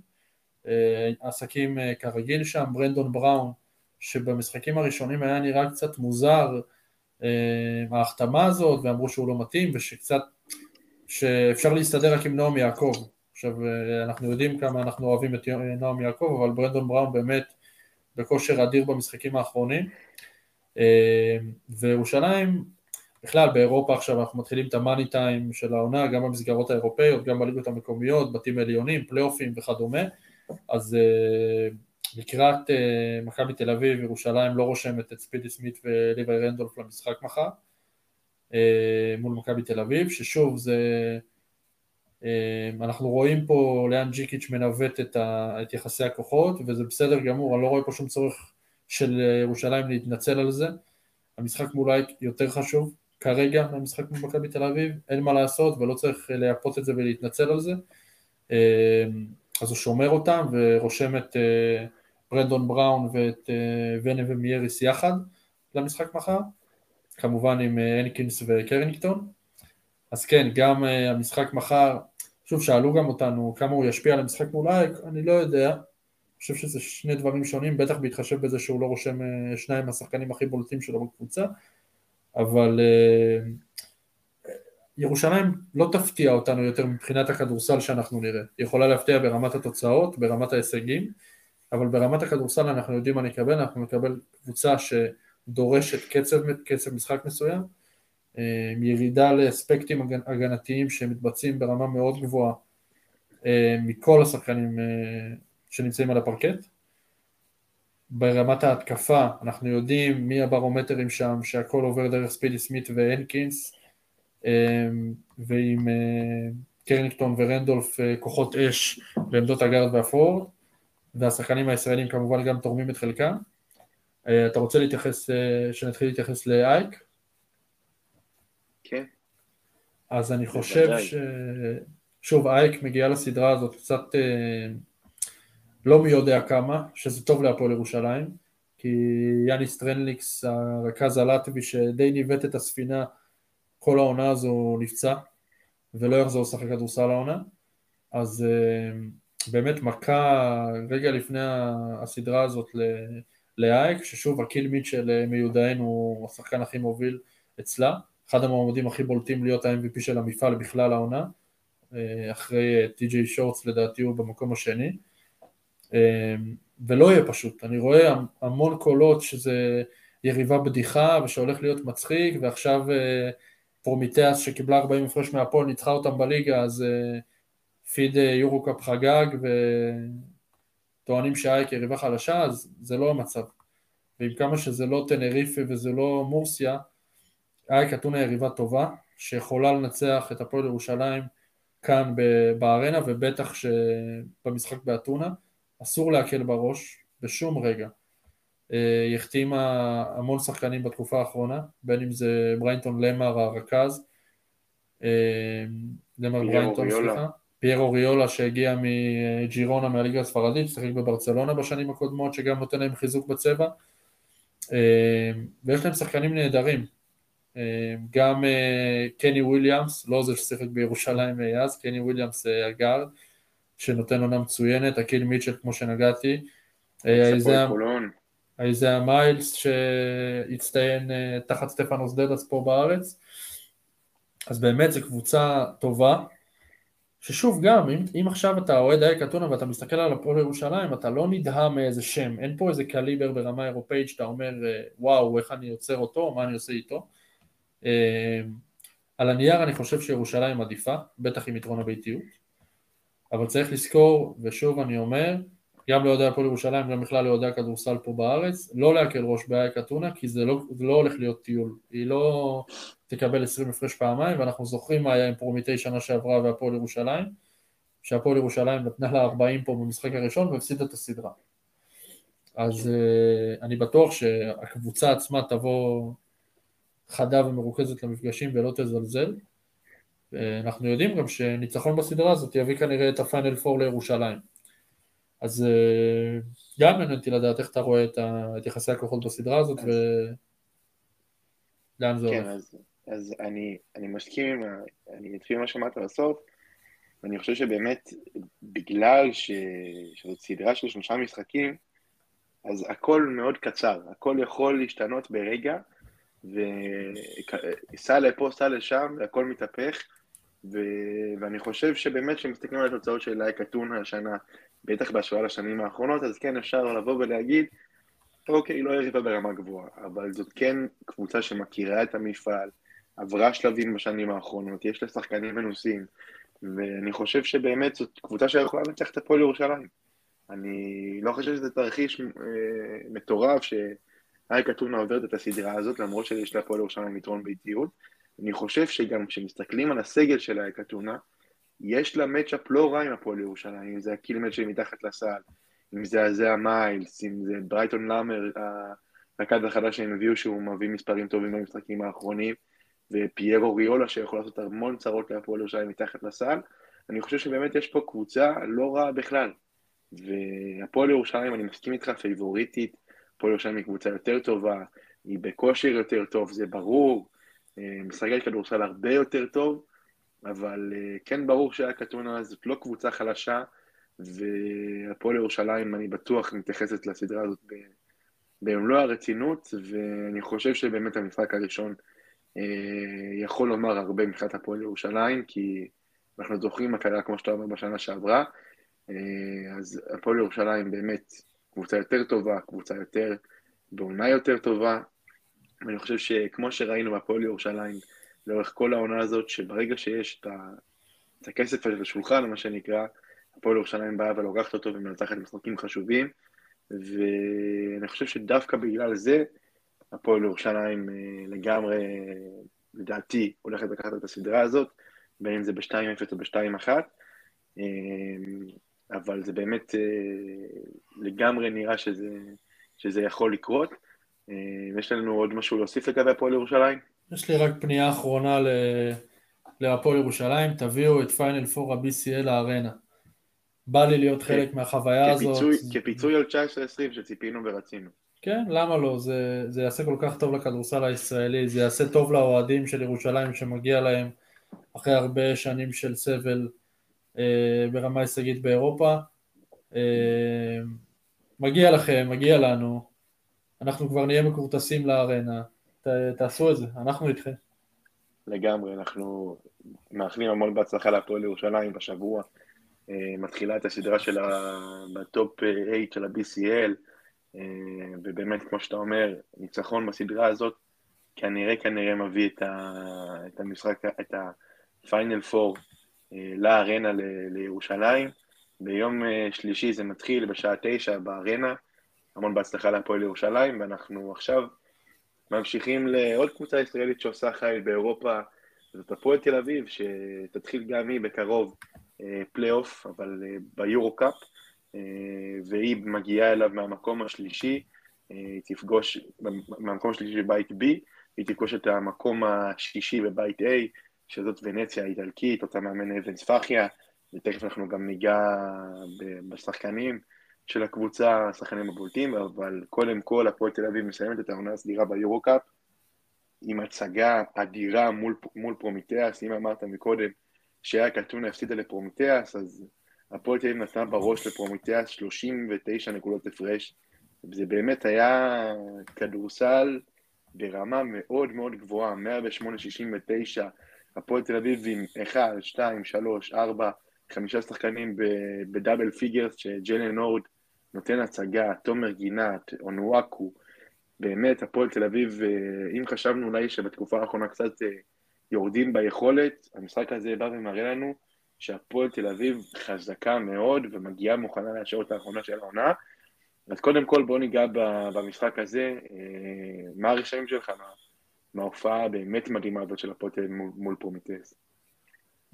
אה, עסקים כרגיל שם, ברנדון בראון שבמשחקים הראשונים היה נראה קצת מוזר אה, ההחתמה הזאת, ואמרו שהוא לא מתאים, ושקצת, שאפשר להסתדר רק עם נועם יעקב. עכשיו, אה, אנחנו יודעים כמה אנחנו אוהבים את נועם יעקב, אבל ברנדון בראון באמת בכושר אדיר במשחקים האחרונים. אה, וירושלים, בכלל באירופה עכשיו אנחנו מתחילים את המאני טיים של העונה, גם במסגרות האירופאיות, גם בליגות המקומיות, בתים עליונים, פלייאופים וכדומה, אז לקראת uh, מכבי תל אביב, ירושלים לא רושמת את ספידי סמית וליווי רנדולף למשחק מחר מול מכבי תל אביב, ששוב זה, אנחנו רואים פה לאן ג'יקיץ' מנווט את, ה, את יחסי הכוחות וזה בסדר גמור, אני לא רואה פה שום צורך של ירושלים להתנצל על זה, המשחק מול אייק יותר חשוב. כרגע מהמשחק מול מכבי תל אביב, אין מה לעשות ולא צריך לייפות את זה ולהתנצל על זה, אז הוא שומר אותם ורושם את ברנדון בראון ואת אה, ונה ומייריס יחד למשחק מחר, כמובן עם אה, הנקינס וקרניקטון. אז כן, גם אה, המשחק מחר, שוב שאלו גם אותנו כמה הוא ישפיע על המשחק מול אייק, אני לא יודע, חושב שזה שני דברים שונים, בטח בהתחשב בזה שהוא לא רושם שניים מהשחקנים הכי בולטים שלו בקבוצה, אבל ירושלים לא תפתיע אותנו יותר מבחינת הכדורסל שאנחנו נראה, היא יכולה להפתיע ברמת התוצאות, ברמת ההישגים, אבל ברמת הכדורסל אנחנו יודעים מה נקבל, אנחנו נקבל קבוצה שדורשת קצב, קצב משחק מסוים, אה, ירידה לאספקטים הגנתיים שמתבצעים ברמה מאוד גבוהה אה, מכל השחקנים אה, שנמצאים על הפרקט. ברמת ההתקפה אנחנו יודעים מי הברומטרים שם שהכל עובר דרך ספידי סמית והנקינס ועם קרינגטון ורנדולף כוחות אש בעמדות הגארד והפורד והשחקנים הישראלים כמובן גם תורמים את חלקם. אה, אתה רוצה להתייחס, אה, שנתחיל להתייחס לאייק? כן. אז אני חושב ש... שוב, אייק מגיעה לסדרה הזאת קצת אה, לא מי יודע כמה, שזה טוב להפועל ירושלים, כי יאניס סטרלניקס, הרכז הלטבי שדי ניווט את הספינה, כל העונה הזו נפצע, ולא יחזור לשחק כדורסל העונה, אז באמת מכה רגע לפני הסדרה הזאת לאייק, ששוב הקיל מיטשל מיודען הוא השחקן הכי מוביל אצלה, אחד המועמדים הכי בולטים להיות ה-MVP של המפעל בכלל העונה, אחרי טי.ג'יי שורטס לדעתי הוא במקום השני, ולא יהיה פשוט, אני רואה המון קולות שזה יריבה בדיחה ושהולך להיות מצחיק ועכשיו פרומיטיאס שקיבלה 40 הפרש מהפועל ניצחה אותם בליגה אז פיד יורו-קאפ חגג וטוענים שהאייק יריבה חלשה אז זה לא המצב. ועם כמה שזה לא טנריפה וזה לא מורסיה אייק אתונה יריבה טובה שיכולה לנצח את הפועל ירושלים כאן בארנה ובטח שבמשחק באתונה אסור להקל בראש בשום רגע. אה, היא החתימה המון שחקנים בתקופה האחרונה, בין אם זה בריינטון למר הרכז, אה, למר בריינטון, סליחה, פייר אוריולה שהגיע מג'ירונה מהליגה הספרדית, שיחק בברצלונה בשנים הקודמות, שגם נותן להם חיזוק בצבע, אה, ויש להם שחקנים נהדרים, גם קני וויליאמס, לא זה ששיחק בירושלים אז, קני וויליאמס הגארד, שנותן עונה מצוינת, אקיל מיטשל כמו שנגעתי, איזה מיילס שהצטיין אה, תחת סטפנוס דדס פה בארץ, אז באמת זו קבוצה טובה, ששוב גם, אם, אם עכשיו אתה אוהד אייק אתונה ואתה מסתכל על הפועל ירושלים, אתה לא נדהם מאיזה שם, אין פה איזה קליבר ברמה אירופאית שאתה אומר אה, וואו, איך אני עוצר אותו, מה אני עושה איתו. אה, על הנייר אני חושב שירושלים עדיפה, בטח עם יתרון הביתיות, אבל צריך לזכור, ושוב אני אומר, גם לאוהדי הפועל ירושלים, גם בכלל לאוהדי הכדורסל פה בארץ, לא להקל ראש באייק אתונה, כי זה לא, זה לא הולך להיות טיול, היא לא תקבל 20 הפרש פעמיים, ואנחנו זוכרים מה היה עם פרומיטי שנה שעברה והפועל ירושלים, שהפועל ירושלים נתנה לה 40 פה במשחק הראשון והפסידה את הסדרה. אז uh, אני בטוח שהקבוצה עצמה תבוא חדה ומרוכזת למפגשים ולא תזלזל. אנחנו יודעים גם שניצחון בסדרה הזאת יביא כנראה את הפיינל פור לירושלים. אז אה, גם מעניין אותי לדעת איך אתה רואה את, ה... את יחסי הכוחות בסדרה הזאת אז... ולאן זה כן, הולך. אז, אז אני, אני מסכים עם, אני אתחיל עם מה שאמרת בסוף, ואני חושב שבאמת בגלל ש... שזאת סדרה של שלושה משחקים, אז הכל מאוד קצר, הכל יכול להשתנות ברגע, וסע לפה, סע לשם, והכל מתהפך, ו... ואני חושב שבאמת כשמסתכלים על התוצאות של לייק אתונה השנה, בטח בהשוואה לשנים האחרונות, אז כן אפשר לבוא ולהגיד, אוקיי, לא יריבה ברמה גבוהה, אבל זאת כן קבוצה שמכירה את המפעל, עברה שלבים בשנים האחרונות, יש לה שחקנים מנוסים, ואני חושב שבאמת זאת קבוצה שיכולה לנצח את הפועל ירושלים. אני לא חושב שזה תרחיש אה, מטורף שאייק אתונה עוברת את הסדרה הזאת, למרות שיש להפועל ירושלים יתרון באיטיות. אני חושב שגם כשמסתכלים על הסגל של אתונה, יש לה מצ'אפ לא רע עם הפועל ירושלים, אם זה הקילמט שמתחת לסל, אם זה זה המיילס, אם זה ברייטון לאמר, הרכז החדש שהם הביאו שהוא מביא מספרים טובים במשחקים האחרונים, ופיירו ריולה שיכול לעשות המון צרות להפועל ירושלים מתחת לסל, אני חושב שבאמת יש פה קבוצה לא רעה בכלל. והפועל ירושלים, אני מסכים איתך, פייבוריטית, הפועל ירושלים היא קבוצה יותר טובה, היא בכושר יותר טוב, זה ברור, אה, משחקת כדורסל הרבה יותר טוב, אבל אה, כן ברור שהקטונה זאת לא קבוצה חלשה, והפועל ירושלים, אני בטוח, מתייחסת לסדרה הזאת במלוא הרצינות, ואני חושב שבאמת המשחק הראשון אה, יכול לומר הרבה מבחינת הפועל ירושלים, כי אנחנו זוכרים מה קרה, כמו שאתה אומר, בשנה שעברה, אז הפועל ירושלים באמת קבוצה יותר טובה, קבוצה יותר, בעונה יותר טובה, ואני חושב שכמו שראינו בהפועל ירושלים, לאורך כל העונה הזאת, שברגע שיש את, ה, את הכסף על השולחן, מה שנקרא, הפועל ירושלים באה ולוקחת אותו ומנצחת משחקים חשובים, ואני חושב שדווקא בגלל זה, הפועל ירושלים אה, לגמרי, לדעתי, הולכת לקחת את הסדרה הזאת, בין אם זה ב-2-0 או ב-2-1, אה, אבל זה באמת אה, לגמרי נראה שזה, שזה יכול לקרות. יש לנו עוד משהו להוסיף לגבי הפועל ירושלים? יש לי רק פנייה אחרונה להפועל ירושלים, תביאו את פיינל פור ה-BCL לארנה. בא לי להיות חלק מהחוויה הזאת. כפיצוי על 19-20 שציפינו ורצינו. כן, למה לא? זה, זה יעשה כל כך טוב לכדורסל הישראלי, זה יעשה טוב לאוהדים של ירושלים שמגיע להם אחרי הרבה שנים של סבל אה, ברמה הישגית באירופה. אה, מגיע לכם, מגיע לנו, אנחנו כבר נהיה מכורטסים לארנה, ת, תעשו את זה, אנחנו איתכם. לגמרי, אנחנו מאחלים המון בהצלחה להפועל ירושלים בשבוע. אה, מתחילה את הסדרה שלה בטופ 8 של ה-BCL, אה, ובאמת, כמו שאתה אומר, ניצחון בסדרה הזאת כנראה כנראה מביא את, ה, את המשחק, את פור אה, לארנה לירושלים. ביום שלישי זה מתחיל בשעה תשע בארנה, המון בהצלחה להפועל ירושלים, ואנחנו עכשיו ממשיכים לעוד קבוצה ישראלית שעושה חייל באירופה, זאת הפועל תל אביב, שתתחיל גם היא בקרוב פלייאוף, אבל ביורו קאפ, והיא מגיעה אליו מהמקום השלישי, היא תפגוש, מהמקום השלישי בבית B, היא תפגוש את המקום השישי בבית A, שזאת ונציה האיטלקית, אותה מאמן נבן ספחיה, ותכף אנחנו גם ניגע בשחקנים של הקבוצה, השחקנים הבולטים, אבל קודם כל הפועל תל אביב מסיימת את העונה הסדירה ביורו-קאפ, עם הצגה אדירה מול, מול פרומיטיאס, אם אמרת מקודם שאייק אתונה הפסידה לפרומיטיאס, אז הפועל תל אביב נתנה בראש לפרומיטיאס 39 נקודות הפרש. זה באמת היה כדורסל ברמה מאוד מאוד גבוהה, 108-69, הפועל תל אביב עם 1, 2, 3, 4, חמישה שחקנים ב double figures, שג'יילן הורד נותן הצגה, תומר גינת, אונואקו, באמת, הפועל תל אביב, אה, אם חשבנו אולי שבתקופה האחרונה קצת אה, יורדים ביכולת, המשחק הזה בא ומראה לנו שהפועל תל אביב חזקה מאוד ומגיעה מוכנה לשעות האחרונה של העונה. אז קודם כל בוא ניגע במשחק הזה, אה, מה הרשמים שלך מההופעה הבאמת מדהימה הזאת של הפועל תל אביב מול פרומיטס?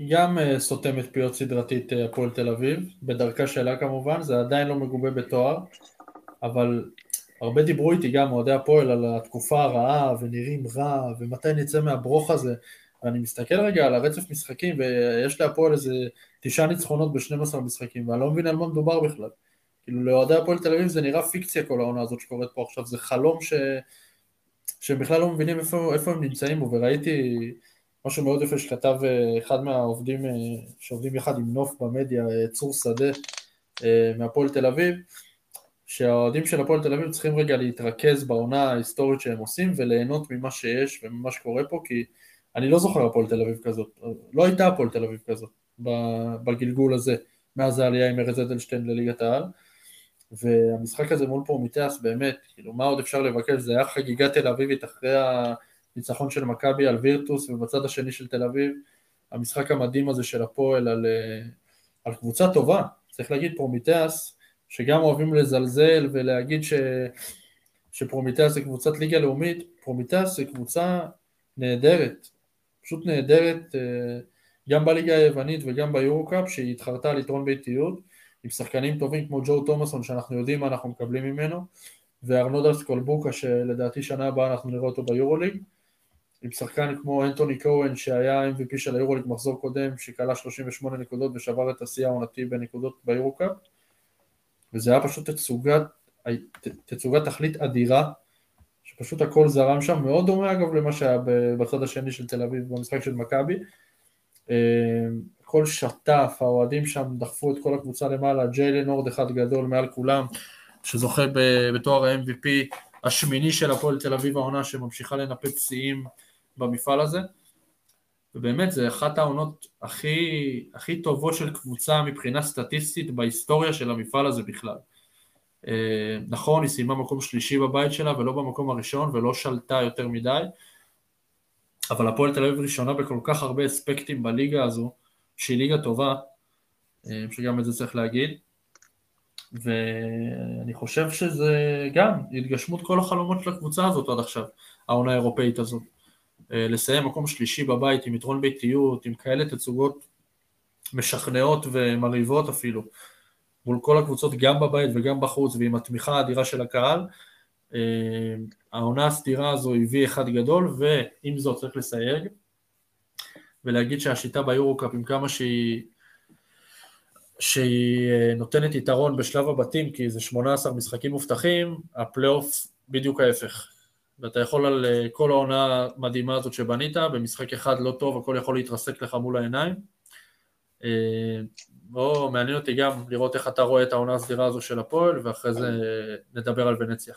גם סותמת פיות סדרתית הפועל תל אביב, בדרכה שלה כמובן, זה עדיין לא מגובה בתואר, אבל הרבה דיברו איתי גם אוהדי הפועל על התקופה הרעה ונראים רע ומתי נצא מהברוך הזה. ואני מסתכל רגע על הרצף משחקים ויש להפועל איזה תשעה ניצחונות ב-12 משחקים ואני לא מבין על מה מדובר בכלל. כאילו לאוהדי הפועל תל אביב זה נראה פיקציה כל העונה הזאת שקורית פה עכשיו. זה חלום ש... שהם בכלל לא מבינים איפה, איפה הם נמצאים בו וראיתי משהו מאוד יפה שכתב אה, אחד מהעובדים אה, שעובדים יחד עם נוף במדיה אה, צור שדה מהפועל תל אביב שהאוהדים של הפועל תל אביב צריכים רגע להתרכז בעונה ההיסטורית שהם עושים וליהנות ממה שיש וממה שקורה פה כי אני לא זוכר הפועל תל אביב כזאת, לא הייתה הפועל תל אביב כזאת בגלגול הזה מאז העלייה עם ארז אדלשטיין לליגת העל. והמשחק הזה מול פרומיטאס באמת, כאילו מה עוד אפשר לבקש, זה היה חגיגה תל אביבית אחרי הניצחון של מכבי על וירטוס ובצד השני של תל אביב המשחק המדהים הזה של הפועל על, על קבוצה טובה, צריך להגיד פרומיטאס שגם אוהבים לזלזל ולהגיד ש... שפרומיטאס זה קבוצת ליגה לאומית, פרומיטאס זה קבוצה נהדרת, פשוט נהדרת אה, גם בליגה היוונית וגם ביורו-קאפ שהיא התחרתה על יתרון ביתיות עם שחקנים טובים כמו ג'ו תומאסון שאנחנו יודעים מה אנחנו מקבלים ממנו וארנולדס קולבוקה שלדעתי שנה הבאה אנחנו נראה אותו ביורוליג עם שחקן כמו אנטוני קוהן שהיה MVP של היורוליג מחזור קודם שכלה 38 נקודות ושבר את השיא העונתי בנקודות ביורו-קאפ וזה היה פשוט תצוגת, תצוגת תכלית אדירה, שפשוט הכל זרם שם, מאוד דומה אגב למה שהיה בצד השני של תל אביב במשחק של מכבי. הכל שטף, האוהדים שם דחפו את כל הקבוצה למעלה, ג'יילן אורד אחד גדול מעל כולם, שזוכה בתואר ה-MVP השמיני של הפועל תל אביב העונה שממשיכה לנפץ שיאים במפעל הזה. ובאמת זה אחת העונות הכי, הכי טובות של קבוצה מבחינה סטטיסטית בהיסטוריה של המפעל הזה בכלל. אה, נכון, היא סיימה מקום שלישי בבית שלה ולא במקום הראשון ולא שלטה יותר מדי, אבל הפועל תל אביב ראשונה בכל כך הרבה אספקטים בליגה הזו, שהיא ליגה טובה, אה, שגם את זה צריך להגיד, ואני חושב שזה גם התגשמות כל החלומות של הקבוצה הזאת עד עכשיו, העונה האירופאית הזאת. אה, לסיים מקום שלישי בבית עם יתרון ביתיות, עם כאלה תצוגות משכנעות ומרהיבות אפילו, מול כל הקבוצות גם בבית וגם בחוץ ועם התמיכה האדירה של הקהל, אה, העונה הסתירה הזו הביא אחד גדול ועם זאת צריך לסייג ולהגיד שהשיטה ביורו-קאפ עם כמה שהיא שהיא אה, נותנת יתרון בשלב הבתים כי זה 18 משחקים מובטחים, הפלייאוף בדיוק ההפך. ואתה יכול על אה, כל העונה המדהימה הזאת שבנית, במשחק אחד לא טוב, הכל יכול להתרסק לך מול העיניים. בוא, מעניין אותי גם לראות איך אתה רואה את העונה הסדירה הזו של הפועל, ואחרי זה נדבר על ונציה.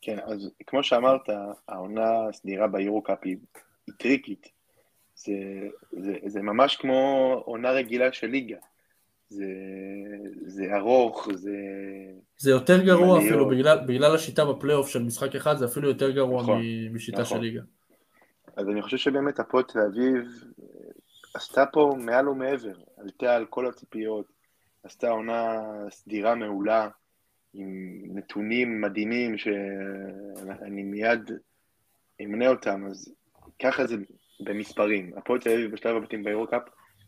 כן, אז כמו שאמרת, העונה הסדירה ביורו-קאפ היא טריקית. זה, זה, זה ממש כמו עונה רגילה של ליגה. זה, זה ארוך, זה... זה יותר גרוע מליות. אפילו, בגלל, בגלל השיטה בפלייאוף של משחק אחד, זה אפילו יותר גרוע נכון, משיטה נכון. של ליגה. אז אני חושב שבאמת הפועל תל אביב עשתה פה מעל ומעבר, עלתה על כל הציפיות, עשתה עונה סדירה מעולה, עם נתונים מדהימים שאני מיד אמנה אותם, אז ככה זה במספרים. הפועל תל אביב בשלב הבתים ביורוקאפ,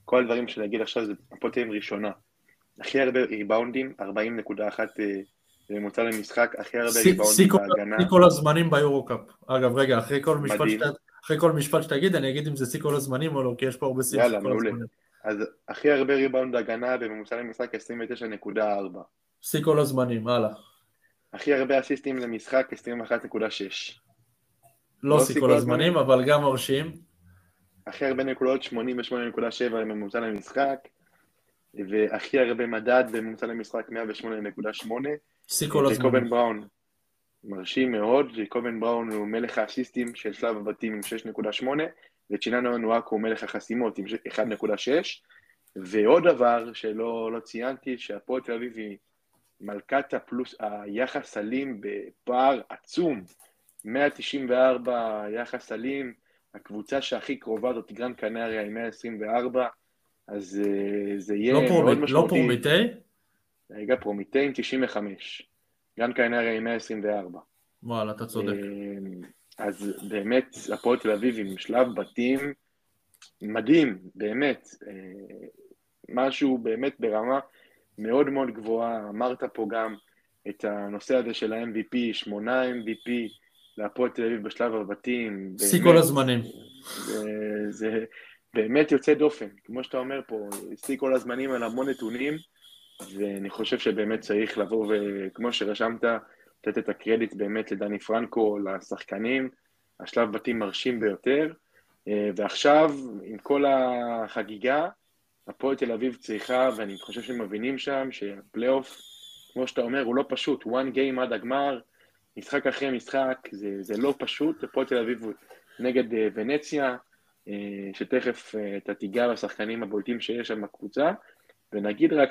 כל הדברים שאני אגיד עכשיו זה הפועל תל אביב ראשונה. הכי הרבה ריבאונדים, 40.1 ממוצע למשחק, הכי הרבה ריבאונדים בהגנה. שיא כל הזמנים ביורוקאפ. אגב, רגע, אחרי כל משפט שאתה... אחרי כל משפט שתגיד, אני אגיד אם זה שיא כל הזמנים או לא, כי יש פה הרבה שיאים של כל הזמנים. אז הכי הרבה ריבאונד הגנה בממוצע למשחק 29.4. שיא כל הזמנים, הלאה. הכי הרבה אסיסטים למשחק 21.6. לא שיא כל הזמנים, אבל גם מרשים. הכי הרבה נקודות 88.7 לממוצע למשחק, והכי הרבה מדד בממוצע למשחק 108.8. שיא כל הזמנים. בראון מרשים מאוד, ג'ייקובן בראון הוא מלך האסיסטים של שלב הבתים עם 6.8, וצ'יננו אונואקו הוא מלך החסימות עם 1.6, ועוד דבר שלא לא ציינתי, שהפועל תל אביב היא מלכת הפלוס, היחס סלים בפער עצום, 194 יחס סלים, הקבוצה שהכי קרובה זאת גרנד קנריה עם 124, אז uh, זה יהיה לא מאוד משמעותי. לא פרומיטי? רגע, פרומיטי עם 95. גרן קנריה עם 124. וואלה, אתה צודק. אמ, אז באמת, הפועל תל אביב עם שלב בתים מדהים, באמת. אה, משהו באמת ברמה מאוד מאוד גבוהה. אמרת פה גם את הנושא הזה של ה-MVP, שמונה MVP להפועל תל אביב בשלב הבתים. שיא כל הזמנים. זה, זה באמת יוצא דופן. כמו שאתה אומר פה, שיא כל הזמנים על המון נתונים. ואני חושב שבאמת צריך לבוא וכמו שרשמת, לתת את הקרדיט באמת לדני פרנקו, לשחקנים, השלב בתים מרשים ביותר, אה, ועכשיו, עם כל החגיגה, הפועל תל אביב צריכה, ואני חושב שהם מבינים שם, שהפלייאוף, כמו שאתה אומר, הוא לא פשוט, one game עד הגמר, משחק אחרי משחק, זה, זה לא פשוט, הפועל תל אביב נגד אה, ונציה, אה, שתכף אתה תיגע בשחקנים הבולטים שיש שם בקבוצה, ונגיד רק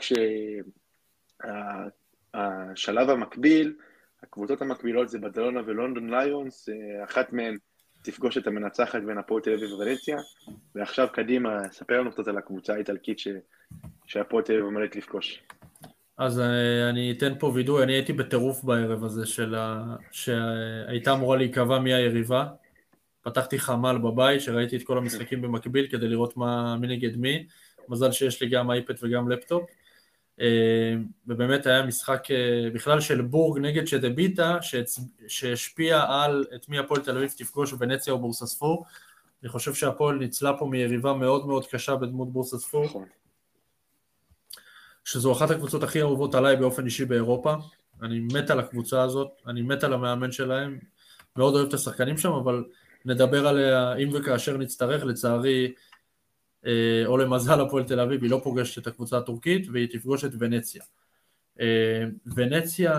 שהשלב המקביל, הקבוצות המקבילות זה בדלונה ולונדון ליונס, אחת מהן תפגוש את המנצחת בין הפועל תל אביב וונציה, ועכשיו קדימה, ספר לנו קצת על הקבוצה האיטלקית. שהפועל תל אביב עומדת לפגוש. אז אה, אני אתן פה וידוי, אני הייתי בטירוף בערב הזה של ה... שהייתה אמורה להיקבע מי היריבה. פתחתי חמ"ל בבית, שראיתי את כל המשחקים במקביל כדי לראות מה, מי נגד מי. מזל שיש לי גם אייפד וגם לפטופ. אה, ובאמת היה משחק אה, בכלל של בורג נגד שדביטה, שהשפיע על את מי הפועל תל אביב תפגוש בנציה או בורסספור. אני חושב שהפועל ניצלה פה מיריבה מאוד מאוד קשה בדמות בורסספור. שזו אחת הקבוצות הכי אהובות עליי באופן אישי באירופה. אני מת על הקבוצה הזאת, אני מת על המאמן שלהם, מאוד אוהב את השחקנים שם, אבל נדבר עליה אם וכאשר נצטרך, לצערי אה, או למזל הפועל תל אביב, היא לא פוגשת את הקבוצה הטורקית והיא תפגוש את ונציה. אה, ונציה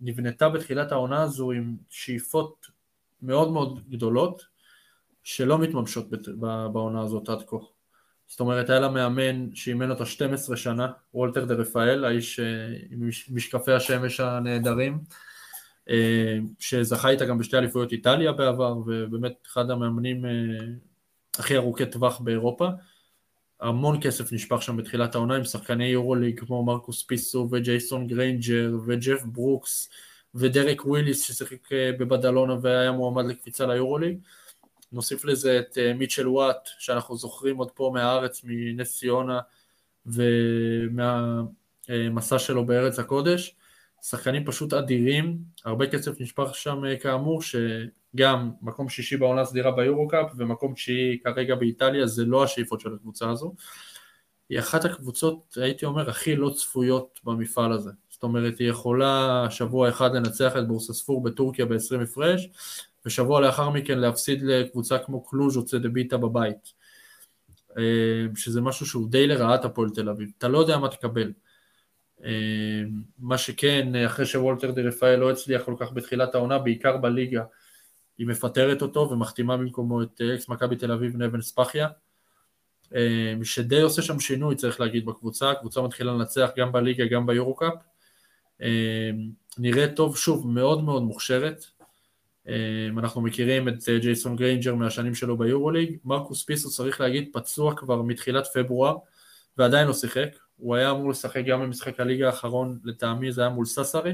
נבנתה בתחילת העונה הזו עם שאיפות מאוד מאוד גדולות שלא מתממשות בעונה הזאת עד כה. זאת אומרת, היה לה מאמן שאימן אותה 12 שנה, וולטר דה רפאל, האיש אה, עם משקפי השמש הנהדרים, שזכה איתה גם בשתי אליפויות איטליה בעבר, ובאמת אחד המאמנים הכי ארוכי טווח באירופה. המון כסף נשפך שם בתחילת העונה עם שחקני יורוליג כמו מרקו ספיסו וג'ייסון גריינג'ר וג'ף ברוקס ודרק וויליס ששיחק אה, בבדלונה והיה מועמד לקפיצה ליורוליג. נוסיף לזה את אה, מיטשל וואט שאנחנו זוכרים עוד פה מהארץ מנס ציונה ומהמסע שלו בארץ הקודש. שחקנים פשוט אדירים, הרבה כסף נשפך שם אה, כאמור, שגם מקום שישי בעונה סדירה ביורו-קאפ ומקום תשיעי כרגע באיטליה, זה לא השאיפות של הקבוצה הזו. היא אחת הקבוצות, הייתי אומר, הכי לא צפויות במפעל הזה. זאת אומרת, היא יכולה שבוע אחד לנצח את בורסספור בטורקיה ב-20 הפרש, ושבוע לאחר מכן להפסיד לקבוצה כמו קלוז' או צדביטה בבית. אה, שזה משהו שהוא די לרעת הפועל תל אביב. אתה לא יודע מה תקבל. אה, מה שכן, אחרי שוולטר דה רפאל לא הצליח כל כך בתחילת העונה, בעיקר בליגה, היא מפטרת אותו ומחתימה במקומו את אקס מכבי תל אביב נבן ספחיה, אה, שדי עושה שם שינוי צריך להגיד בקבוצה, הקבוצה מתחילה לנצח גם בליגה גם ביורו-קאפ, נראית טוב, שוב, מאוד מאוד מוכשרת, אנחנו מכירים את ג'ייסון גריינג'ר מהשנים שלו ביורוליג, מרקו ספיסו צריך להגיד פצוע כבר מתחילת פברואר ועדיין לא שיחק, הוא היה אמור לשחק גם במשחק הליגה האחרון, לטעמי זה היה מול ססארי,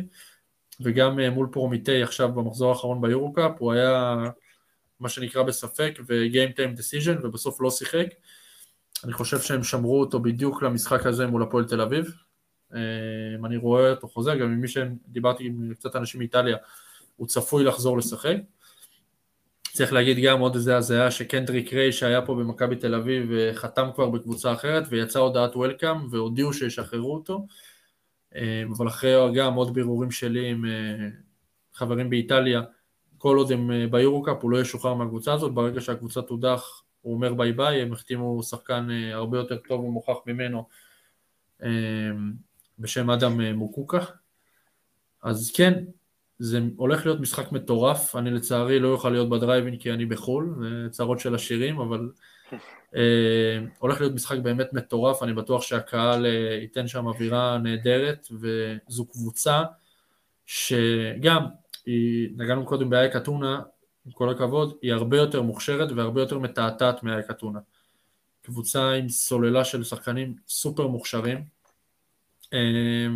וגם אה, מול פרומיטי עכשיו במחזור האחרון ביורו-קאפ, הוא היה מה שנקרא בספק ו-game time decision ובסוף לא שיחק. אני חושב שהם שמרו אותו בדיוק למשחק הזה מול הפועל תל אביב. אה, אני רואה אותו חוזר, גם עם מי שדיברתי עם קצת אנשים מאיטליה, הוא צפוי לחזור לשחק. צריך להגיד גם עוד איזה הזיה שקנדריק ריי שהיה פה במכבי תל אביב חתם כבר בקבוצה אחרת ויצא הודעת welcome והודיעו שישחררו אותו. אה, אבל אחרי גם עוד בירורים שלי עם אה, חברים באיטליה כל עוד הם אה, ביורוקאפ הוא לא ישוחרר מהקבוצה הזאת. ברגע שהקבוצה תודח הוא אומר ביי ביי הם החתימו שחקן הרבה יותר טוב ומוכח ממנו בשם אדם מוקוקה. אז כן זה הולך להיות משחק מטורף, אני לצערי לא אוכל להיות בדרייבין כי אני בחו"ל, זה צרות של השירים, אבל אה, הולך להיות משחק באמת מטורף, אני בטוח שהקהל אה, ייתן שם אווירה נהדרת, וזו קבוצה שגם, היא, נגענו קודם באייק אתונה, עם כל הכבוד, היא הרבה יותר מוכשרת והרבה יותר מתעתעת מאייק אתונה. קבוצה עם סוללה של שחקנים סופר מוכשרים, אה,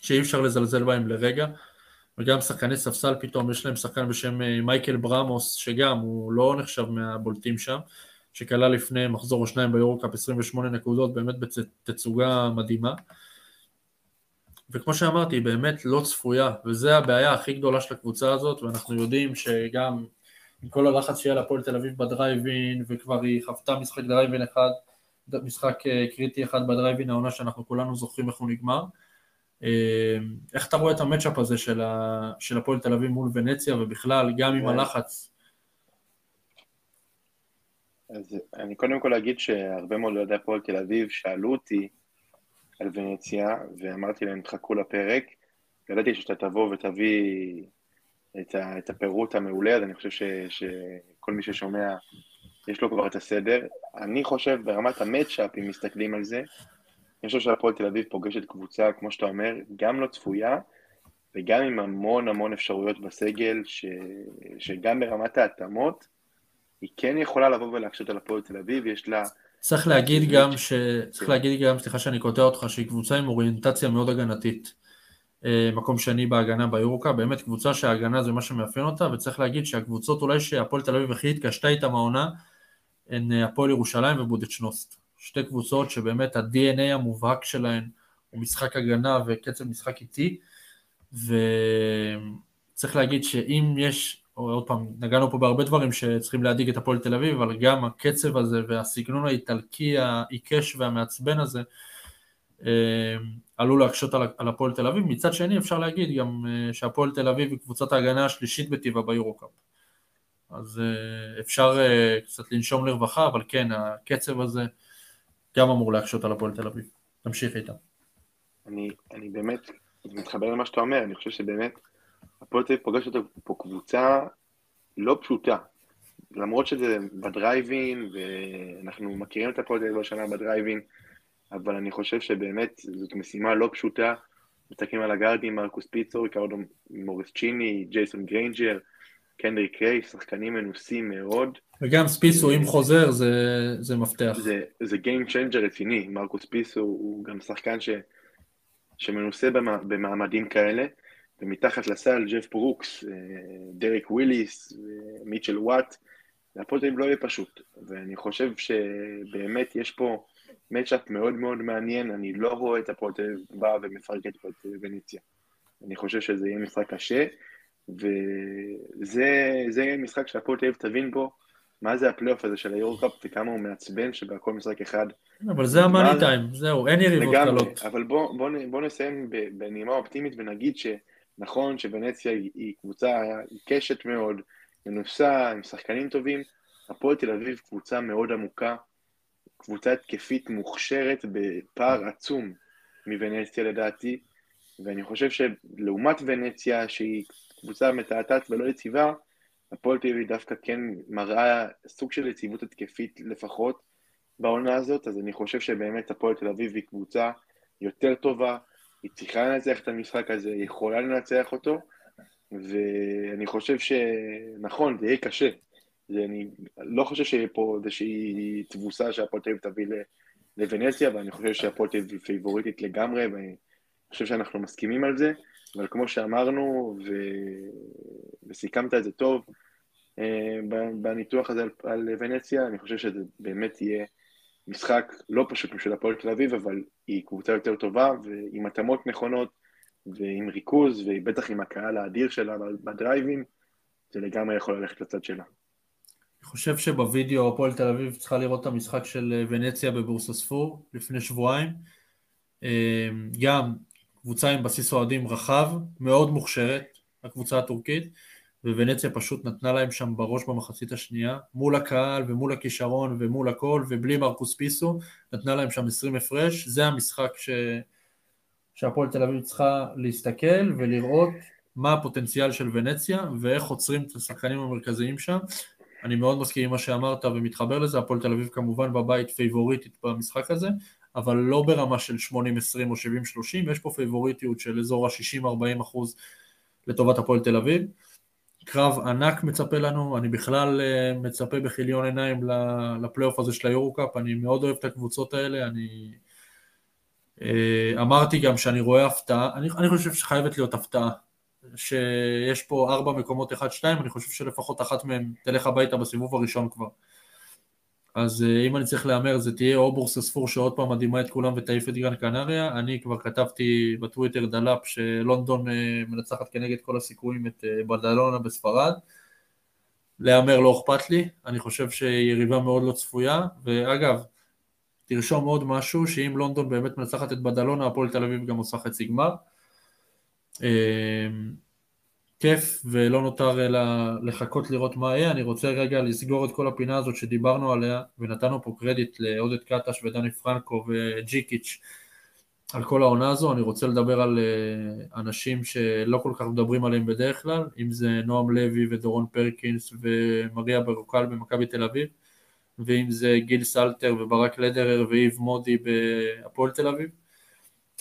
שאי אפשר לזלזל בהם לרגע. וגם שחקני ספסל פתאום, יש להם שחקן בשם אה, מייקל ברמוס, שגם הוא לא נחשב מהבולטים שם, שכלל לפני מחזור או שניים ביורוקאפ 28 נקודות, באמת בתצוגה מדהימה. וכמו שאמרתי, היא באמת לא צפויה, וזו הבעיה הכי גדולה של הקבוצה הזאת, ואנחנו יודעים שגם עם כל הלחץ שיהיה להפועל תל אביב בדרייבין, וכבר היא חוותה משחק דרייבין אחד, משחק אה, קריטי אחד בדרייבין העונה שאנחנו כולנו זוכרים איך הוא נגמר, איך אתה רואה את ה matchup הזה של, ה, של הפועל תל אביב מול ונציה, ובכלל, גם עם הלחץ? אז אני קודם כל אגיד שהרבה מאוד אוהדי הפועל תל אביב שאלו אותי על ונציה, ואמרתי להם, תחכו לפרק. ידעתי שאתה תבוא ותביא את, ה, את הפירוט המעולה, אז אני חושב ש, שכל מי ששומע, יש לו כבר את הסדר. אני חושב ברמת המצ'אפ, אם מסתכלים על זה, אני חושב שהפועל תל אביב פוגשת קבוצה, כמו שאתה אומר, גם לא צפויה, וגם עם המון המון אפשרויות בסגל, ש... שגם ברמת ההתאמות, היא כן יכולה לבוא ולהקשות על הפועל תל אביב, יש לה... צריך להגיד גם, ש... צריך כן. להגיד גם, סליחה שאני קוטע אותך, שהיא קבוצה עם אוריינטציה מאוד הגנתית. אה, מקום שני בהגנה ביורוקה, באמת קבוצה שההגנה זה מה שמאפיין אותה, וצריך להגיד שהקבוצות אולי שהפועל תל אביב הכי התקשתה איתם העונה, הן אה, הפועל ירושלים ובודדשנוסט. שתי קבוצות שבאמת ה-DNA המובהק שלהן הוא משחק הגנה וקצב משחק איטי, וצריך להגיד שאם יש, עוד פעם, נגענו פה בהרבה דברים שצריכים להדאיג את הפועל תל אביב, אבל גם הקצב הזה והסגנון האיטלקי העיקש והמעצבן הזה, אה, עלול להקשות על הפועל תל אביב. מצד שני אפשר להגיד גם אה, שהפועל תל אביב היא קבוצת ההגנה השלישית בטבעה ביורו-קאפ. אז אה, אפשר קצת לנשום לרווחה, אבל כן, הקצב הזה גם אמור להקשות על הפועל תל אביב. תמשיך איתם. אני, אני באמת מתחבר למה שאתה אומר, אני חושב שבאמת הפועל תל אביב פוגשת פה קבוצה לא פשוטה. למרות שזה בדרייבין, ואנחנו מכירים את הפועל תל אביב בשנה בדרייבין, אבל אני חושב שבאמת זאת משימה לא פשוטה. מסתכלים על הגארדים, מרקו ספיסו, ריקרדו מורסצ'יני, ג'ייסון גריינג'ר, קנדריק ריי, שחקנים מנוסים מאוד. וגם ספיסו, אם חוזר, זה, זה מפתח. זה, זה Game Changer רציני, מרקו ספיסו הוא גם שחקן ש, שמנוסה במעמדים כאלה, ומתחת לסל, ג'ף ברוקס, אה, דריק וויליס, מיטשל וואט, להפועל תל לא יהיה פשוט, ואני חושב שבאמת יש פה מצ'אפ מאוד מאוד מעניין, אני לא רואה את הפועל תל באה ומפרקת את וניציה. אני חושב שזה יהיה משחק קשה, וזה יהיה משחק שהפועל תל אביב תבין בו מה זה הפלייאוף הזה של היורו-קאפ וכמה הוא מעצבן שבכל משחק אחד. אבל זה המאני טיים, זהו, אין יריבות קלות. אבל בוא, בוא, בוא נסיים בנימה אופטימית ונגיד שנכון שוונציה היא, היא קבוצה עיקשת מאוד, מנוסה, עם שחקנים טובים, הפועל תל אביב קבוצה מאוד עמוקה, קבוצה התקפית מוכשרת בפער עצום מוונציה לדעתי, ואני חושב שלעומת ונציה, שהיא קבוצה מתעתעת ולא יציבה, הפועל תל אביב דווקא כן מראה סוג של יציבות התקפית לפחות בעונה הזאת, אז אני חושב שבאמת הפועל תל אביב היא קבוצה יותר טובה, היא צריכה לנצח את המשחק הזה, היא יכולה לנצח אותו, ואני חושב שנכון, זה יהיה קשה. זה, אני לא חושב שיהיה פה איזושהי תבוסה שהפועל תל אביב תביא לוונציה, ואני חושב שהפועל תל אביב פייבוריטית לגמרי, ואני חושב שאנחנו מסכימים על זה, אבל כמו שאמרנו, ו... וסיכמת את זה טוב אה, בניתוח הזה על, על ונציה, אני חושב שזה באמת יהיה משחק לא פשוט בשביל הפועל תל אביב, אבל היא קבוצה יותר טובה, ועם התאמות נכונות, ועם ריכוז, ובטח עם הקהל האדיר שלה בדרייבים, זה לגמרי יכול ללכת לצד שלה. אני חושב שבווידאו הפועל תל אביב צריכה לראות את המשחק של ונציה בבורסספור לפני שבועיים. אה, גם קבוצה עם בסיס אוהדים רחב, מאוד מוכשרת, הקבוצה הטורקית, וונציה פשוט נתנה להם שם בראש במחצית השנייה, מול הקהל ומול הכישרון ומול הכל, ובלי מרקוס פיסו, נתנה להם שם 20 הפרש, זה המשחק ש... שהפועל תל אביב צריכה להסתכל ולראות מה הפוטנציאל של ונציה ואיך עוצרים את השחקנים המרכזיים שם. אני מאוד מסכים עם מה שאמרת ומתחבר לזה, הפועל תל אביב כמובן בבית פייבוריטית במשחק הזה, אבל לא ברמה של 80-20 או 70-30, יש פה פייבוריטיות של אזור ה-60-40 אחוז לטובת הפועל תל אביב. קרב ענק מצפה לנו, אני בכלל אה, מצפה בכיליון עיניים לפלייאוף הזה של היורו-קאפ, אני מאוד אוהב את הקבוצות האלה, אני אה, אמרתי גם שאני רואה הפתעה, אני, אני חושב שחייבת להיות הפתעה, שיש פה ארבע מקומות אחד שתיים, אני חושב שלפחות אחת מהן תלך הביתה בסיבוב הראשון כבר. אז אה, אם אני צריך להמר זה תהיה או בורסספור שעוד פעם מדהימה את כולם ותעיף את גרן קנריה, אני כבר כתבתי בטוויטר דלאפ שלונדון אה, מנצחת כנגד כל הסיכויים את אה, בדלונה בספרד, להמר לא אכפת לי, אני חושב שהיא יריבה מאוד לא צפויה, ואגב, תרשום עוד משהו, שאם לונדון באמת מנצחת את בדלונה, הפועל תל אביב גם עושה חצי גמר. כיף ולא נותר אלא לחכות לראות מה יהיה, אני רוצה רגע לסגור את כל הפינה הזאת שדיברנו עליה ונתנו פה קרדיט לעודד קטש ודני פרנקו וג'יקיץ' על כל העונה הזו, אני רוצה לדבר על אה, אנשים שלא כל כך מדברים עליהם בדרך כלל, אם זה נועם לוי ודורון פרקינס ומריה ברוקל במכבי תל אביב ואם זה גיל סלטר וברק לדרר ואיב מודי בהפועל תל אביב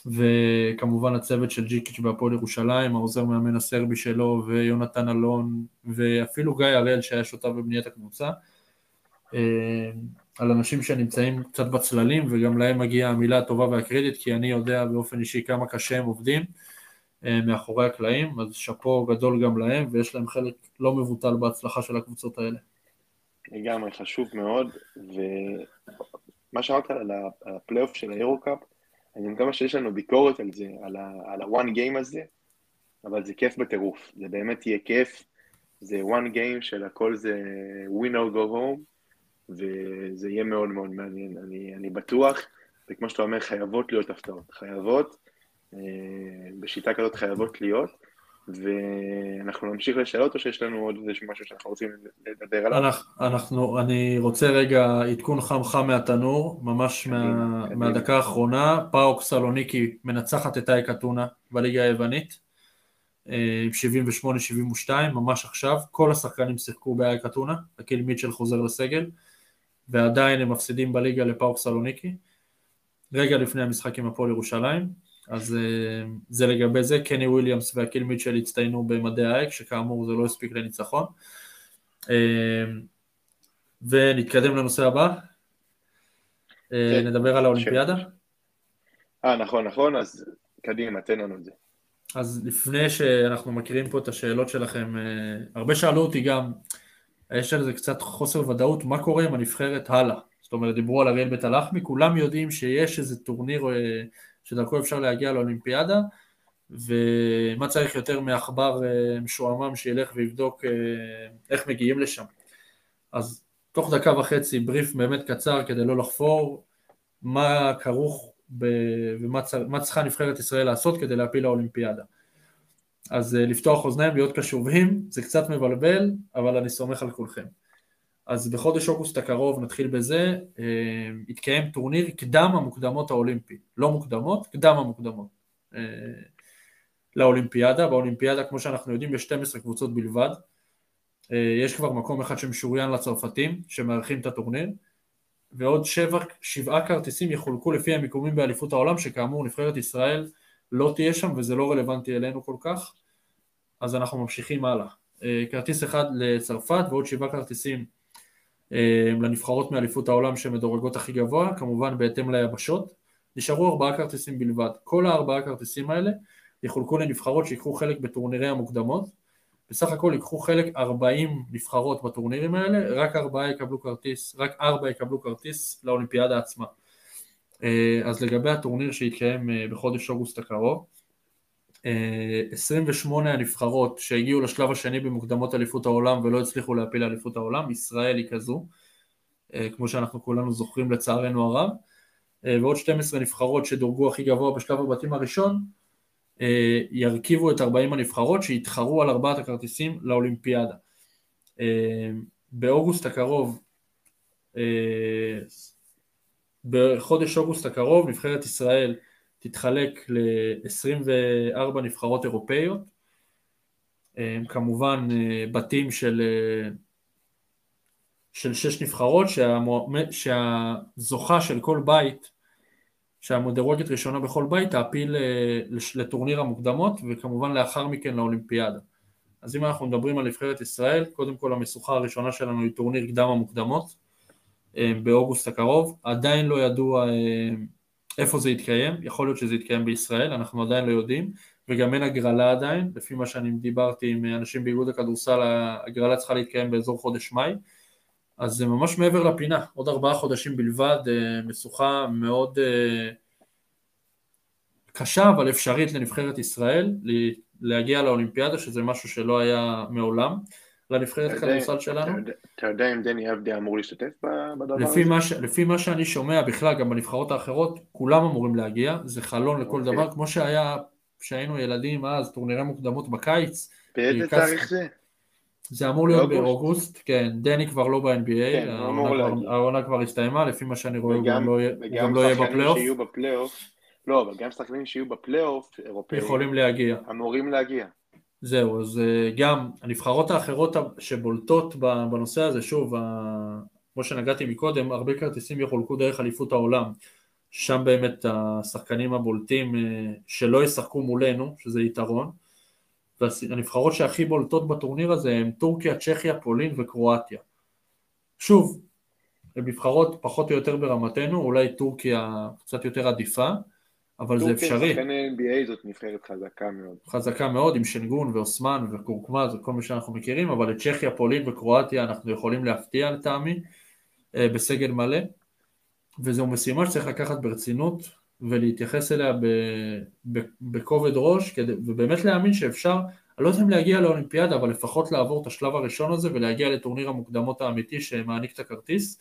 וכמובן הצוות של ג'יקיץ' בהפועל ירושלים, העוזר מאמן הסרבי שלו, ויונתן אלון, ואפילו גיא הראל שהיה שותף בבניית הקבוצה, אה, על אנשים שנמצאים קצת בצללים, וגם להם מגיעה המילה הטובה והקרדיט, כי אני יודע באופן אישי כמה קשה הם עובדים אה, מאחורי הקלעים, אז שאפו גדול גם להם, ויש להם חלק לא מבוטל בהצלחה של הקבוצות האלה. לגמרי, חשוב מאוד, ומה שאמרת על הפלייאוף של היורו-קאפ, אני מקווה שיש לנו ביקורת על זה, על ה-one game הזה, אבל זה כיף בטירוף, זה באמת יהיה כיף, זה one game של הכל זה win or go home, וזה יהיה מאוד מאוד מעניין, אני, אני בטוח, וכמו שאתה אומר, חייבות להיות הפתעות, חייבות, אה, בשיטה כזאת חייבות להיות, ואנחנו נמשיך לשאלות או שיש לנו עוד איזה משהו שאנחנו רוצים לדבר עליו? אנחנו, אנחנו, אני רוצה רגע עדכון חם חם מהתנור, ממש מה, מהדקה האחרונה, פאוק סלוניקי מנצחת את אייק אתונה בליגה היוונית אה, עם 78-72 ממש עכשיו, כל השחקנים שיחקו באייק אתונה, הקיל מיטשל חוזר לסגל ועדיין הם מפסידים בליגה לפאוק סלוניקי. רגע לפני המשחק עם הפועל ירושלים אז אה, זה לגבי זה, קני וויליאמס ואקיל מיטשל הצטיינו במדי האק, שכאמור זה לא הספיק לניצחון. אה, ונתקדם לנושא הבא, אה, כן. נדבר על האולימפיאדה. אה, נכון, נכון, אז קדימה, תן לנו את זה. אז לפני שאנחנו מכירים פה את השאלות שלכם, הרבה שאלו אותי גם, יש על זה קצת חוסר ודאות, מה קורה עם הנבחרת הלאה? זאת אומרת, דיברו על אריאל בית הלחמי, כולם יודעים שיש איזה טורניר שדרכו אפשר להגיע לאולימפיאדה, ומה צריך יותר מעכבר אה, משועמם שילך ויבדוק אה, איך מגיעים לשם. אז תוך דקה וחצי בריף באמת קצר כדי לא לחפור, מה כרוך ב... ומה צריכה נבחרת ישראל לעשות כדי להפיל לאולימפיאדה. אז אה, לפתוח אוזניים, להיות קשובים, זה קצת מבלבל, אבל אני סומך על כולכם. אז בחודש אוגוסט הקרוב נתחיל בזה, אה, יתקיים טורניר קדם המוקדמות האולימפי, לא מוקדמות, קדם המוקדמות אה, לאולימפיאדה, באולימפיאדה כמו שאנחנו יודעים יש 12 קבוצות בלבד, יש כבר מקום אחד שמשוריין לצרפתים שמארחים את הטורניר, ועוד שבע, שבעה כרטיסים יחולקו לפי המיקומים באליפות העולם, שכאמור נבחרת ישראל לא תהיה שם וזה לא רלוונטי אלינו כל כך, אז אנחנו ממשיכים הלאה. אה, כרטיס אחד לצרפת ועוד שבעה כרטיסים אה, לנבחרות מאליפות העולם שמדורגות הכי גבוה, כמובן בהתאם ליבשות. נשארו ארבעה כרטיסים בלבד. כל הארבעה כרטיסים האלה יחולקו לנבחרות שיקחו חלק בטורנירי המוקדמות. בסך הכל ייקחו חלק 40 נבחרות בטורנירים האלה, רק ארבעה יקבלו כרטיס, רק ארבע יקבלו כרטיס לאולימפיאדה עצמה. אה, אז לגבי הטורניר שיתקיים אה, בחודש אוגוסט הקרוב, 28 אה, הנבחרות שהגיעו לשלב השני במוקדמות אליפות העולם ולא הצליחו להפיל לאליפות העולם, ישראל היא כזו, כמו שאנחנו כולנו זוכרים לצערנו הרב, ועוד 12 נבחרות שדורגו הכי גבוה בשלב הבתים הראשון, ירכיבו את 40 הנבחרות שיתחרו על ארבעת הכרטיסים לאולימפיאדה. באוגוסט הקרוב בחודש אוגוסט הקרוב נבחרת ישראל תתחלק ל-24 נבחרות אירופאיות, כמובן אה, בתים של, אה, של שש נבחרות שהמו, שהזוכה של כל בית, שהמודרוגת ראשונה בכל בית תעפיל אה, לטורניר המוקדמות וכמובן לאחר מכן לאולימפיאדה. אז אם אנחנו מדברים על נבחרת ישראל, קודם כל המשוכה הראשונה שלנו היא טורניר קדם המוקדמות, אה, באוגוסט הקרוב, עדיין לא ידוע אה, איפה זה יתקיים, יכול להיות שזה יתקיים בישראל, אנחנו עדיין לא יודעים, וגם אין הגרלה עדיין, לפי מה שאני דיברתי עם אנשים באיגוד הכדורסל, הגרלה צריכה להתקיים באזור חודש מאי, אז זה ממש מעבר לפינה, עוד ארבעה חודשים בלבד, אה, משוכה מאוד קשה אבל אפשרית לנבחרת ישראל להגיע לאולימפיאדה, שזה משהו שלא היה מעולם. לנבחרת הכדורסל שלנו. אתה יודע אם דני אבדי אמור להשתתף בדבר הזה? לפי מה שאני שומע בכלל, גם בנבחרות האחרות, כולם אמורים להגיע, זה חלון לכל אוקיי. דבר, כמו שהיה כשהיינו ילדים אז, טורנירי מוקדמות בקיץ. באיזה תאריך זה? זה אמור להיות באוגוסט, כן, דני כבר לא ב-NBA, כן, העונה כבר הסתיימה, לפי מה שאני רואה, הוא גם לא יהיה בפלייאוף. לא, אבל גם שחקנים שיהיו בפלייאוף, אירופאים, יכולים להגיע. אמורים להגיע. זהו, אז אה, גם הנבחרות האחרות שבולטות בנושא הזה, שוב, כמו שנגעתי מקודם, הרבה כרטיסים יחולקו דרך אליפות העולם, שם באמת השחקנים הבולטים אה, שלא ישחקו מולנו, שזה יתרון, והנבחרות שהכי בולטות בטורניר הזה הם טורקיה, צ'כיה, פולין וקרואטיה. שוב, הן נבחרות פחות או יותר ברמתנו, אולי טורקיה קצת יותר עדיפה, אבל זה אפשרי. טורקיה NBA זאת נבחרת חזקה מאוד. חזקה מאוד עם שנגון ואוסמן וקורקמה, זה כל מה שאנחנו מכירים, אבל את צ'כיה, פולין וקרואטיה אנחנו יכולים להפתיע לטעמי אה, בסגל מלא, וזו משימה שצריך לקחת ברצינות ולהתייחס אליה בכובד ראש, כדי, ובאמת להאמין שאפשר, אני לא יודע אם להגיע לאולימפיאדה, אבל לפחות לעבור את השלב הראשון הזה ולהגיע לטורניר המוקדמות האמיתי שמעניק את הכרטיס.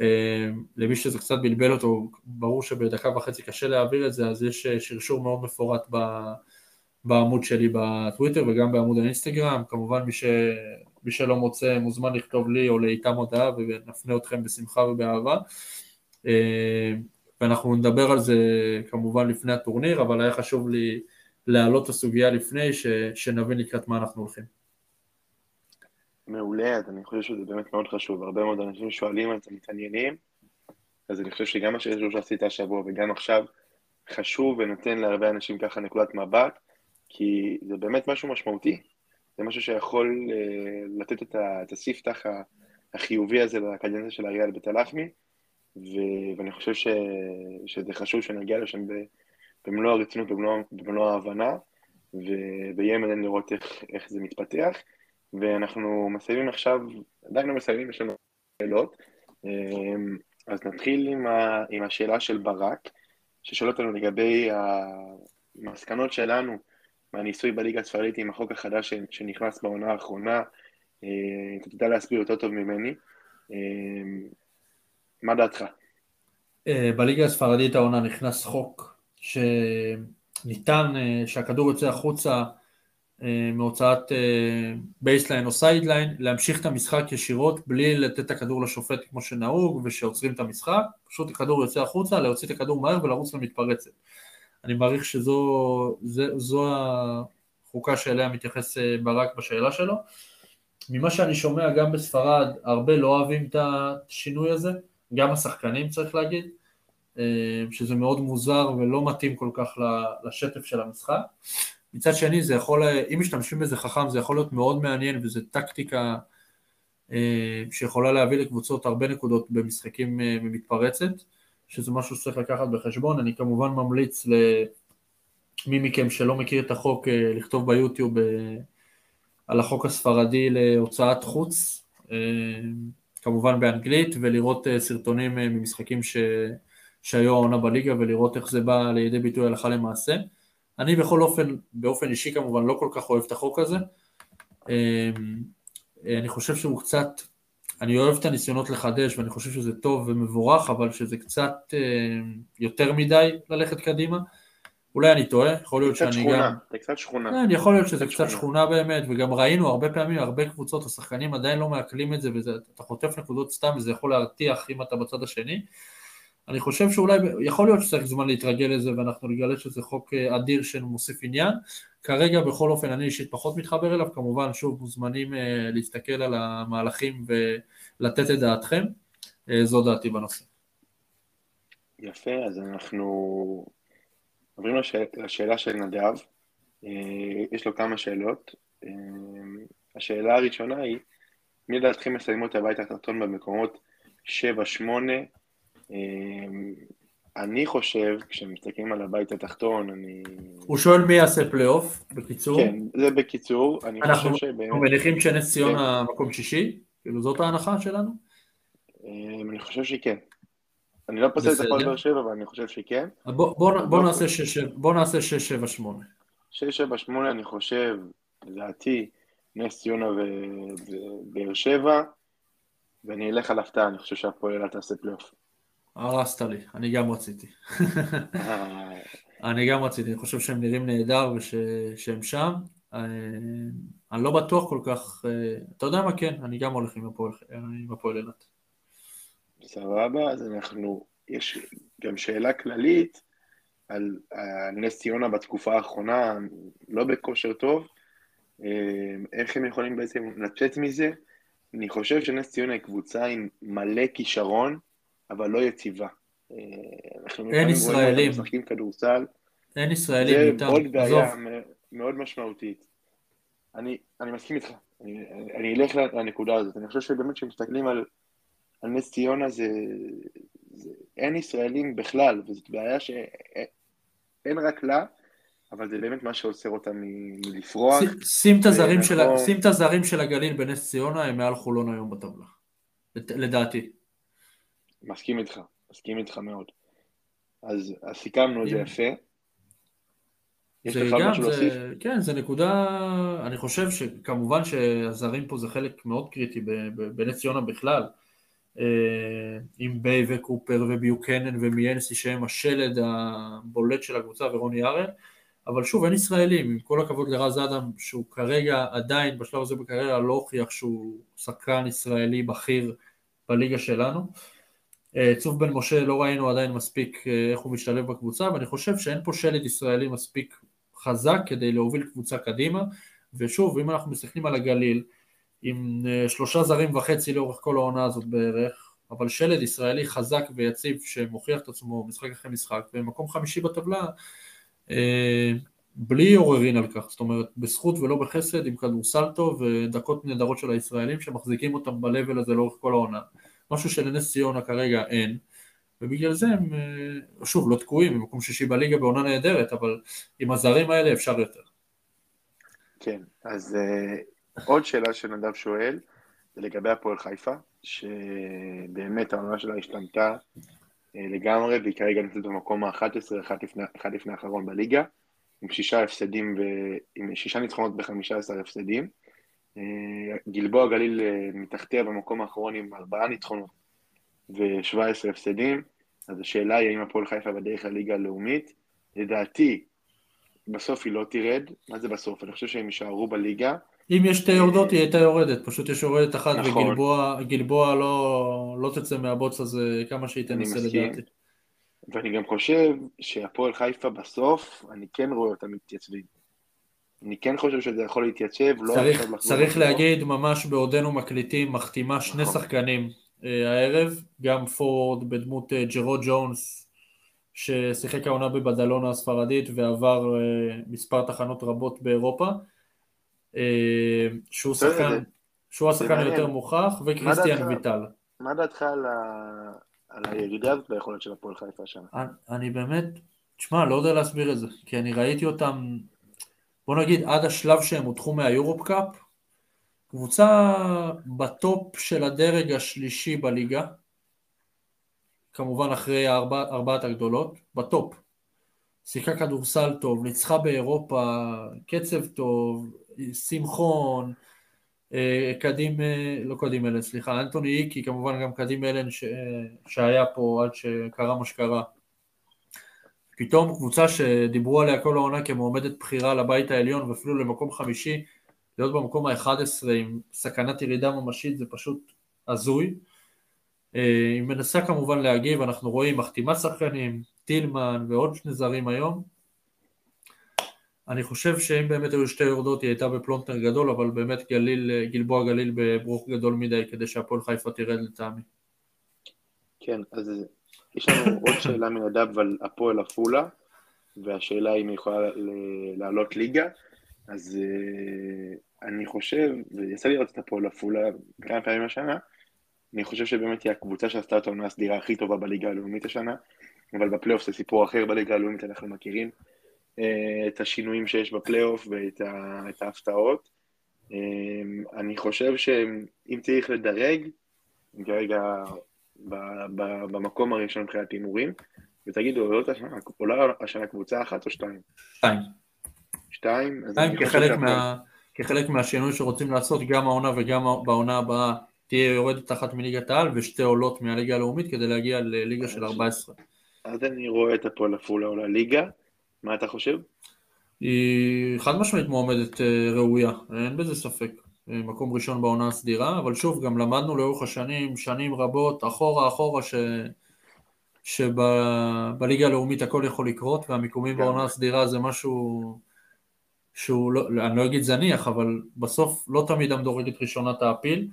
אה, למי שזה קצת בלבל אותו, ברור שבדקה וחצי קשה להעביר את זה, אז יש אה, שרשור מאוד מפורט בעמוד שלי בטוויטר וגם בעמוד האינסטגרם, כמובן מי, ש... מי שלא מוצא מוזמן לכתוב לי או לאיתם הודעה ונפנה אתכם בשמחה ובאהבה. אה, ואנחנו נדבר על זה כמובן לפני הטורניר, אבל היה חשוב לי להעלות את הסוגיה לפני, ש... שנבין לקראת מה אנחנו הולכים. מעולה, אז אני חושב שזה באמת מאוד חשוב, הרבה מאוד אנשים שואלים על זה, מתעניינים, אז אני חושב שגם מה שעשית השבוע וגם עכשיו חשוב ונותן להרבה אנשים ככה נקודת מבט, כי זה באמת משהו משמעותי, זה משהו שיכול uh, לתת את, את הספתח החיובי הזה לקדנציה של אריאל בתלחמי, ו- ואני חושב ש- שזה חשוב שנגיע לשם במלוא הרצינות, במלוא, במלוא ההבנה, ויהיה מעניין לראות איך, איך זה מתפתח. ואנחנו מסיימים עכשיו, עדיין לא מסיימים, יש לנו שאלות. אמ, אז נתחיל עם, ה, עם השאלה של ברק, ששואל אותנו לגבי המסקנות שלנו מהניסוי בליגה הספרדית עם החוק החדש שנכנס בעונה האחרונה. אה, אתה תדע להסביר יותר טוב ממני. מה דעתך? בליגה הספרדית העונה נכנס חוק שניתן, שהכדור יוצא החוצה אה, מהוצאת baseline אה, או sideline, להמשיך את המשחק ישירות בלי לתת את הכדור לשופט כמו שנהוג ושעוצרים את המשחק, פשוט הכדור יוצא החוצה, להוציא את הכדור מהר ולרוץ למתפרצת. אני מעריך שזו החוקה שאליה מתייחס אה, ברק בשאלה שלו. ממה שאני שומע גם בספרד, הרבה לא אוהבים את השינוי הזה, גם השחקנים צריך להגיד, שזה מאוד מוזר ולא מתאים כל כך לשטף של המשחק. מצד שני זה יכול, אם משתמשים בזה חכם זה יכול להיות מאוד מעניין וזו טקטיקה אה, שיכולה להביא לקבוצות הרבה נקודות במשחקים אה, במתפרצת, שזה משהו שצריך לקחת בחשבון, אני כמובן ממליץ למי מכם שלא מכיר את החוק אה, לכתוב ביוטיוב על החוק הספרדי להוצאת חוץ, כמובן באנגלית, ולראות סרטונים ממשחקים ש... שהיו העונה בליגה ולראות איך זה בא לידי ביטוי הלכה למעשה. אני בכל אופן, באופן אישי כמובן, לא כל כך אוהב את החוק הזה. אמ, אני חושב שהוא קצת, אני אוהב את הניסיונות לחדש ואני חושב שזה טוב ומבורך, אבל שזה קצת אמ, יותר מדי ללכת קדימה. אולי אני טועה, יכול להיות שאני שכונה, גם... זה קצת שכונה. כן, יכול להיות שזה קצת שכונה. שכונה באמת, וגם ראינו הרבה פעמים, הרבה קבוצות, השחקנים עדיין לא מעכלים את זה, ואתה חוטף נקודות סתם וזה יכול להרתיח אם אתה בצד השני. אני חושב שאולי, יכול להיות שצריך זמן להתרגל לזה ואנחנו נגלה שזה חוק אה, אדיר שמוסיף עניין. כרגע בכל אופן אני אישית פחות מתחבר אליו, כמובן שוב מוזמנים אה, להסתכל על המהלכים ולתת את דעתכם, אה, זו דעתי בנושא. יפה, אז אנחנו עוברים לשאל, לשאלה של נדב, יש לו כמה שאלות. השאלה הראשונה היא, מי לדעתכם מסיימות הבית התחתון במקומות 7-8 אמ, אני חושב, כשמסתכלים על הבית התחתון, אני... הוא שואל מי יעשה פלייאוף, בקיצור? כן, זה בקיצור, אני חושב שבאמת... אנחנו מניחים שנס ציונה כן. מקום שישי? כאילו זאת ההנחה שלנו? אמ, אני חושב שכן. אני לא פוסל את הכל באר שבע, אבל אני חושב שכן. בוא, בוא נעשה 6-7-8. 6-7-8 אני חושב, לדעתי, נס ציונה ובאר שבע, ואני אלך על הפתעה, אני חושב שהפועל תעשה פלייאוף. הרסת לי, אני גם רציתי. אני גם רציתי, אני חושב שהם נראים נהדר ושהם שם. אה, אני לא בטוח כל כך, אה, אתה יודע מה כן, אני גם הולך עם הפועל אילת. סבבה, אז אנחנו, יש גם שאלה כללית על נס ציונה בתקופה האחרונה, לא בכושר טוב, אה, איך הם יכולים בעצם לצאת מזה? אני חושב שנס ציונה היא קבוצה עם מלא כישרון, אבל לא יציבה. אה, אין ישראלים. משחקים כדורסל. אין ישראלים איתם. זה עוד בעיה מאוד משמעותית. אני, אני מסכים איתך, אני, אני אלך לנקודה הזאת. אני חושב שבאמת כשמסתכלים על, על נס ציונה זה, זה... אין ישראלים בכלל, וזאת בעיה שאין רק לה, אבל זה באמת מה שעוצר אותה מלפרוח. שים את הזרים של הגליל בנס ציונה, הם מעל חולון היום בטבלה. לדעתי. מסכים איתך, מסכים איתך מאוד. אז, אז סיכמנו את זה יפה. יש לך משהו להוסיף? כן, זו נקודה, אני חושב שכמובן שהזרים פה זה חלק מאוד קריטי בנס ציונה בכלל. אה, עם ביי וקופר וביוקנן ומיינסי שהם השלד הבולט של הקבוצה ורוני ארן, אבל שוב אין ישראלים, עם כל הכבוד לרז אדם שהוא כרגע עדיין בשלב הזה בקריירה לא הוכיח שהוא שחקן ישראלי בכיר בליגה שלנו. אה, צוף בן משה לא ראינו עדיין מספיק אה, איך הוא משתלב בקבוצה ואני חושב שאין פה שלד ישראלי מספיק חזק כדי להוביל קבוצה קדימה. ושוב אם אנחנו מסתכלים על הגליל עם אה, שלושה זרים וחצי לאורך כל העונה הזאת בערך אבל שלד ישראלי חזק ויציב שמוכיח את עצמו משחק אחרי משחק במקום חמישי בטבלה בלי עוררין על כך, זאת אומרת בזכות ולא בחסד עם כדורסל טוב ודקות נהדרות של הישראלים שמחזיקים אותם ב-level הזה לאורך כל העונה משהו שלנס ציונה כרגע אין, ובגלל זה הם, אה, שוב, לא תקועים, הם מקום שישי בליגה בעונה נהדרת, אבל עם הזרים האלה אפשר יותר. כן, אז uh, עוד שאלה שנדב שואל, זה לגבי הפועל חיפה, שבאמת העונה שלה השתנתה uh, לגמרי, והיא כרגע נמצאת במקום ה-11, אחד לפני, אחד לפני האחרון בליגה, עם שישה הפסדים, ו... עם שישה ניצחונות ב-15 הפסדים. גלבוע גליל מתחתיה במקום האחרון עם ארבעה ניצחונות ו-17 הפסדים, אז השאלה היא האם הפועל חיפה בדרך לליגה הלאומית. לדעתי, בסוף היא לא תרד, מה זה בסוף? אני חושב שהם יישארו בליגה. אם יש שתי יורדות היא הייתה יורדת, פשוט יש יורדת אחת נכון. וגלבוע לא, לא תצא מהבוץ הזה כמה שהיא תנסה לדעתי. ואני גם חושב שהפועל חיפה בסוף, אני כן רואה אותם מתייצבים. אני כן חושב שזה יכול להתייצב, לא צריך, לחזור. צריך להגיד, ממש בעודנו מקליטים, מחתימה שני נכון. שחקנים אה, הערב, גם פורד בדמות אה, ג'רו ג'ונס, ששיחק העונה בבדלונה הספרדית ועבר אה, מספר תחנות רבות באירופה, אה, שהוא שחקן, שהוא השחקן היותר מוכח, וכריסטיאן ויטל. מה דעתך על, ה... על הירידה הזאת ביכולת של הפועל חיפה השנה? אני, אני באמת, תשמע, לא יודע להסביר את זה, כי אני ראיתי אותם, בוא נגיד, עד השלב שהם הודחו מהיורופ קאפ, קבוצה בטופ של הדרג השלישי בליגה, כמובן אחרי הארבע, ארבעת הגדולות, בטופ. שיחקה כדורסל טוב, ניצחה באירופה, קצב טוב, שמחון, אה, קדים, אה, לא קדים אלן, סליחה, אנטוני איקי, כמובן גם קדים אלן ש, שהיה פה עד שקרה מה שקרה. פתאום קבוצה שדיברו עליה כל העונה כמועמדת בחירה לבית העליון ואפילו למקום חמישי, להיות במקום ה-11 עם סכנת ירידה ממשית זה פשוט הזוי. אה, היא מנסה כמובן להגיב, אנחנו רואים מחתימה שחקנים, טילמן ועוד שני זרים היום. אני חושב שאם באמת היו שתי יורדות היא הייתה בפלונטר גדול, אבל באמת גליל, גלבוע גליל בברוך גדול מדי כדי שהפועל חיפה תרד לטעמי. כן, אז יש לנו עוד שאלה מנדב על הפועל עפולה, והשאלה אם היא יכולה לעלות ליגה. אז uh, אני חושב, ויצא לי לראות את הפועל עפולה כמה פעמים השנה, אני חושב שבאמת היא הקבוצה שעשתה את העונה הסדירה הכי טובה בליגה הלאומית השנה, אבל בפלייאוף זה סיפור אחר בליגה הלאומית, אנחנו מכירים uh, את השינויים שיש בפלייאוף ואת ההפתעות. Uh, אני חושב שאם צריך לדרג, כרגע במקום הראשון מבחינת הימורים, ותגידו, עולה השנה קבוצה אחת או שתיים? שתיים. שתיים? שתיים כחלק, מה, כחלק מהשינוי שרוצים לעשות, גם העונה וגם בעונה הבאה תהיה יורדת אחת מליגת העל ושתי עולות מהליגה הלאומית כדי להגיע לליגה של 14. אז אני רואה את הפועל עפולה עולה ליגה, מה אתה חושב? היא חד משמעית מועמדת אה, ראויה, אין בזה ספק. אה, מקום ראשון בעונה הסדירה, אבל שוב, גם למדנו לאורך השנים, שנים רבות, אחורה אחורה, ש... שבליגה הלאומית הכל יכול לקרות, והמיקומים בעונה הסדירה זה משהו שהוא, לא, אני לא אגיד זניח, אבל בסוף לא תמיד המדורגת ראשונה תעפיל.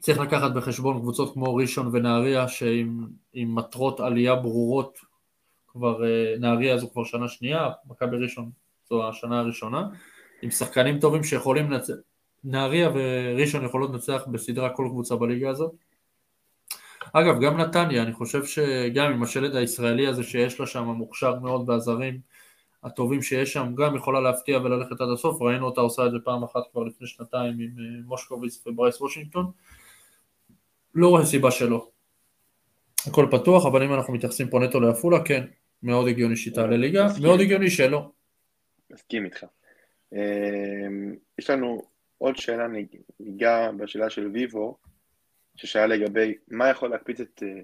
צריך לקחת בחשבון קבוצות כמו ראשון ונהריה, שעם מטרות עלייה ברורות, כבר אה, נהריה זו כבר שנה שנייה, מכבי ראשון זו השנה הראשונה, עם שחקנים טובים שיכולים לנצח, נהריה וראשון יכולות לנצח בסדרה כל קבוצה בליגה הזאת. אגב, גם נתניה, אני חושב שגם עם השלד הישראלי הזה שיש לה שם, מוכשר מאוד והזרים הטובים שיש שם, גם יכולה להפתיע וללכת עד הסוף, ראינו אותה עושה את זה פעם אחת כבר לפני שנתיים עם אה, מושקוביץ וברייס וושינגטון. לא רואה סיבה שלא. הכל פתוח, אבל אם אנחנו מתייחסים פה נטו לעפולה, כן, מאוד הגיוני שהיא תעלה ליגה, מאוד הגיוני שלא. מסכים איתך. אמ, יש לנו עוד שאלה, ניגע בשאלה של ויבו, ששאל לגבי מה יכול להקפיץ את, אה,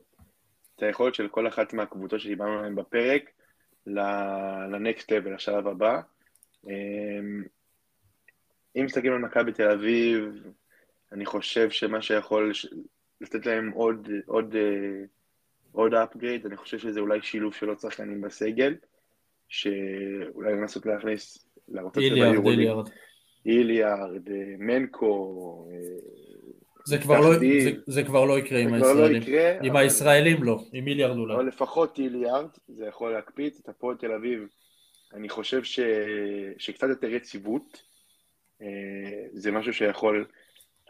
את היכולת של כל אחת מהקבוצות שדיברנו עליהן בפרק לנקסט לבל, לשלב הבא. אמ, אם מסתכלים על מכבי תל אביב, אני חושב שמה שיכול לתת להם עוד, עוד, אה, עוד upgrade, אני חושב שזה אולי שילוב של עוד שחקנים בסגל, שאולי לנסות להכניס, זה ביורוליג. איליארד, אה, מנקו. אה, זה כבר, לא, זה, זה כבר לא יקרה עם לא הישראלים. לא יקרה, עם אבל... הישראלים לא, עם איליארד אולי. אבל לפחות איליארד, זה יכול להקפיץ את הפועל תל אביב. אני חושב ש... שקצת יותר יציבות, זה משהו שיכול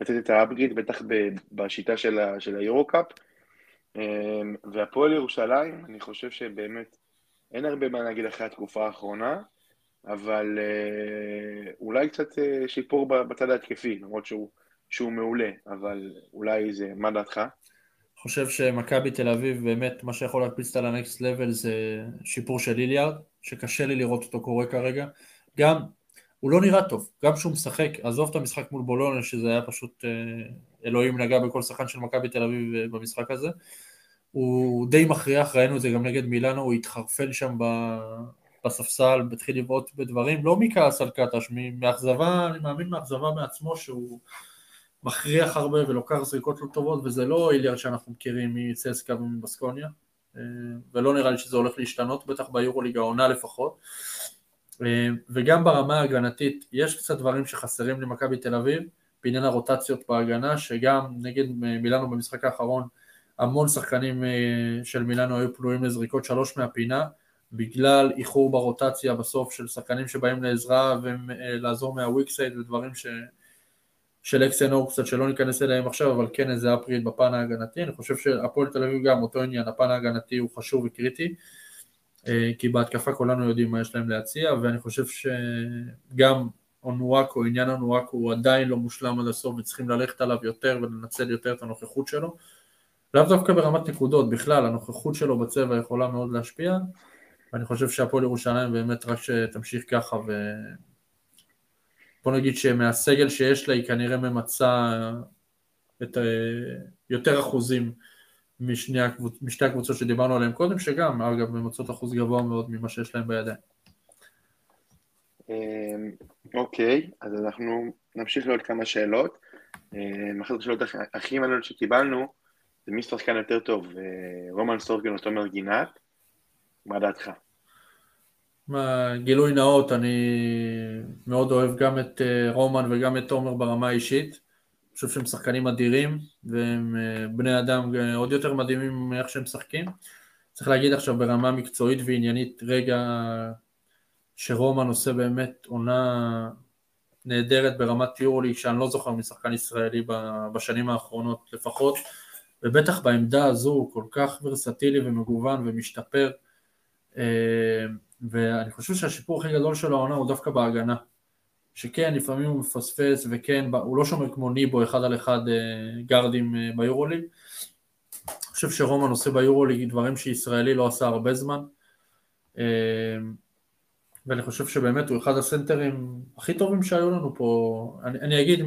לתת את האפגריד, בטח בשיטה של, ה... של היורו-קאפ. והפועל ירושלים, אני חושב שבאמת אין הרבה מה להגיד אחרי התקופה האחרונה. אבל אה, אולי קצת אה, שיפור בצד ההתקפי, למרות שהוא, שהוא מעולה, אבל אולי זה, מה דעתך? חושב שמכבי תל אביב באמת מה שיכול להקפיץ אותה לנקסט לבל זה שיפור של ליליארד, שקשה לי לראות אותו קורה כרגע. גם הוא לא נראה טוב, גם כשהוא משחק, עזוב את המשחק מול בולוניה, שזה היה פשוט אה, אלוהים נגע בכל שחקן של מכבי תל אביב במשחק הזה, הוא די מכריח, ראינו את זה גם נגד מילאנו, הוא התחרפן שם בספסל, התחיל לבעוט בדברים, לא מכעס על קטש, מאכזבה, אני מאמין מאכזבה מעצמו שהוא מכריח הרבה ולוקח זריקות לא טובות, וזה לא איליארד שאנחנו מכירים מצסקה ומבסקוניה, אה, ולא נראה לי שזה הולך להשתנות, בטח ביורוליג העונה לפחות. אה, וגם ברמה ההגנתית, יש קצת דברים שחסרים למכבי תל אביב, בעניין הרוטציות בהגנה, שגם נגד מילאנו במשחק האחרון, המון שחקנים אה, של מילאנו היו פנויים לזריקות שלוש מהפינה, בגלל איחור ברוטציה בסוף של שחקנים שבאים לעזרה ולעזור מהוויקסייד ודברים ש... של אקסנור קצת שלא ניכנס אליהם עכשיו, אבל כן איזה אפריד בפן ההגנתי, אני חושב שהפועל תל אביב גם אותו עניין, הפן ההגנתי הוא חשוב וקריטי, אה, כי בהתקפה כולנו יודעים מה יש להם להציע, ואני חושב שגם אונואקו, עניין אונואקו הוא עדיין לא מושלם עד הסוף וצריכים ללכת עליו יותר ולנצל יותר את הנוכחות שלו, לאו דווקא ברמת נקודות, בכלל הנוכחות שלו בצבע יכולה מאוד להשפיע, ואני חושב שהפועל ירושלים באמת רק שתמשיך ככה ו... בוא נגיד שמהסגל שיש לה היא כנראה ממצה את ה... יותר אחוזים משני הקבוצ... משתי הקבוצות שדיברנו עליהן קודם, שגם אגב ממצות אחוז גבוה מאוד ממה שיש להם בידיים. אמ, אוקיי, אז אנחנו נמשיך לעוד כמה שאלות. אמ, אחת השאלות הכי מעניינות שקיבלנו זה מי שחקן יותר טוב, אה, רומן סורגן או תומר גינת, מה דעתך? גילוי נאות, אני מאוד אוהב גם את אה, רומן וגם את תומר ברמה האישית. אני חושב שהם שחקנים אדירים, והם אה, בני אדם אה, עוד יותר מדהימים מאיך שהם משחקים. צריך להגיד עכשיו ברמה מקצועית ועניינית, רגע שרומן עושה באמת עונה נהדרת ברמת יורוליג, שאני לא זוכר משחקן ישראלי בשנים האחרונות לפחות, ובטח בעמדה הזו הוא כל כך ורסטילי ומגוון ומשתפר. ואני חושב שהשיפור הכי גדול של העונה הוא דווקא בהגנה. שכן, לפעמים הוא מפספס, וכן, הוא לא שומר כמו ניבו אחד על אחד אה, גארדים אה, ביורוליג. אני חושב שרומן עושה ביורוליג דברים שישראלי לא עשה הרבה זמן. אה, ואני חושב שבאמת הוא אחד הסנטרים הכי טובים שהיו לנו פה, אני, אני אגיד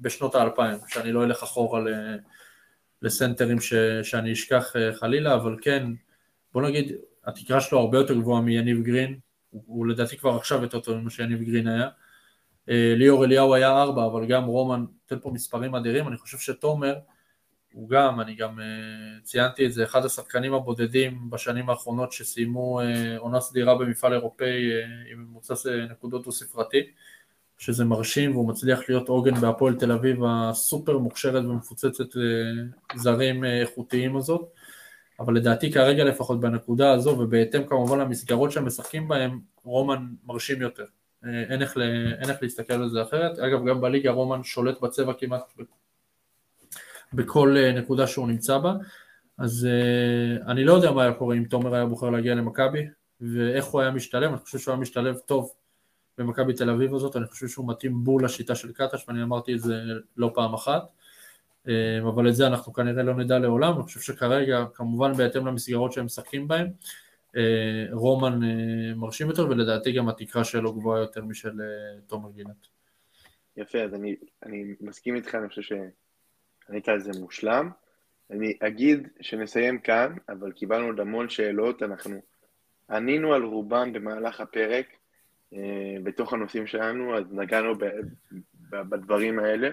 בשנות האלפיים, שאני לא אלך אחורה לסנטרים ש, שאני אשכח חלילה, אבל כן, בוא נגיד, התקרה שלו הרבה יותר גבוהה מיניב גרין, הוא, הוא לדעתי כבר עכשיו יותר טוב ממה שיניב גרין היה. אה, ליאור אליהו היה ארבע, אבל גם רומן נותן פה מספרים אדירים, אני חושב שתומר הוא גם, אני גם uh, ציינתי את זה, אחד השחקנים הבודדים בשנים האחרונות שסיימו uh, עונה סדירה במפעל אירופאי עם ממוצע נקודות דו-ספרתי, שזה מרשים והוא מצליח להיות עוגן בהפועל תל אביב הסופר מוכשרת ומפוצצת זרים איכותיים הזאת. אבל לדעתי כרגע לפחות בנקודה הזו, ובהתאם כמובן למסגרות שהם משחקים בהם, רומן מרשים יותר. אה, אין איך, אין איך להסתכל על זה אחרת. אגב, גם בליגה רומן שולט בצבע כמעט בכל אה, נקודה שהוא נמצא בה. אז אה, אני לא יודע מה היה קורה אם תומר היה בוחר להגיע למכבי, ואיך הוא היה משתלב, אני חושב שהוא היה משתלב טוב במכבי תל אביב הזאת, אני חושב שהוא מתאים בול לשיטה של קטש, ואני אמרתי את זה לא פעם אחת. אה, אבל את זה אנחנו כנראה לא נדע לעולם, אני חושב שכרגע, כמובן בהתאם למסגרות שהם משחקים בהם, אה, רומן אה, מרשים יותר, ולדעתי גם התקרה שלו גבוהה יותר משל תומר גינת. יפה, אז אני, אני מסכים איתך, אני חושב שענית על זה מושלם. אני אגיד שנסיים כאן, אבל קיבלנו עוד המון שאלות, אנחנו ענינו על רובן במהלך הפרק, בתוך הנושאים שלנו, אז נגענו בדברים האלה.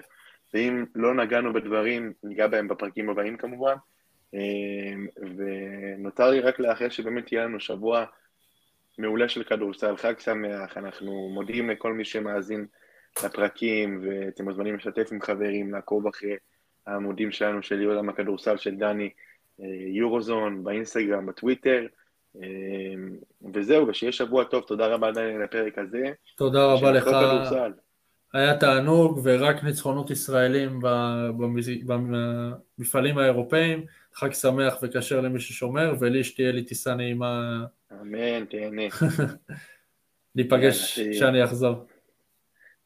ואם לא נגענו בדברים, ניגע בהם בפרקים הבאים כמובן. אמ, ונותר לי רק לאחל שבאמת יהיה לנו שבוע מעולה של כדורסל, חג שמח, אנחנו מודיעים לכל מי שמאזין לפרקים, ואתם מוזמנים לשתף עם חברים, לעקוב אחרי העמודים שלנו של יהודה הכדורסל של דני, אה, יורוזון, באינסטגרם, בטוויטר. אמ, וזהו, ושיהיה שבוע טוב, תודה רבה דני על הפרק הזה. תודה רבה לך. היה תענוג ורק ניצחונות ישראלים במפעלים האירופאים, חג שמח וכשר למי ששומר, ולי שתהיה לי טיסה נעימה. אמן, תהנה. (laughs) ניפגש כשאני אחזור.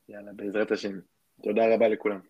יאללה, בעזרת השם. תודה רבה לכולם.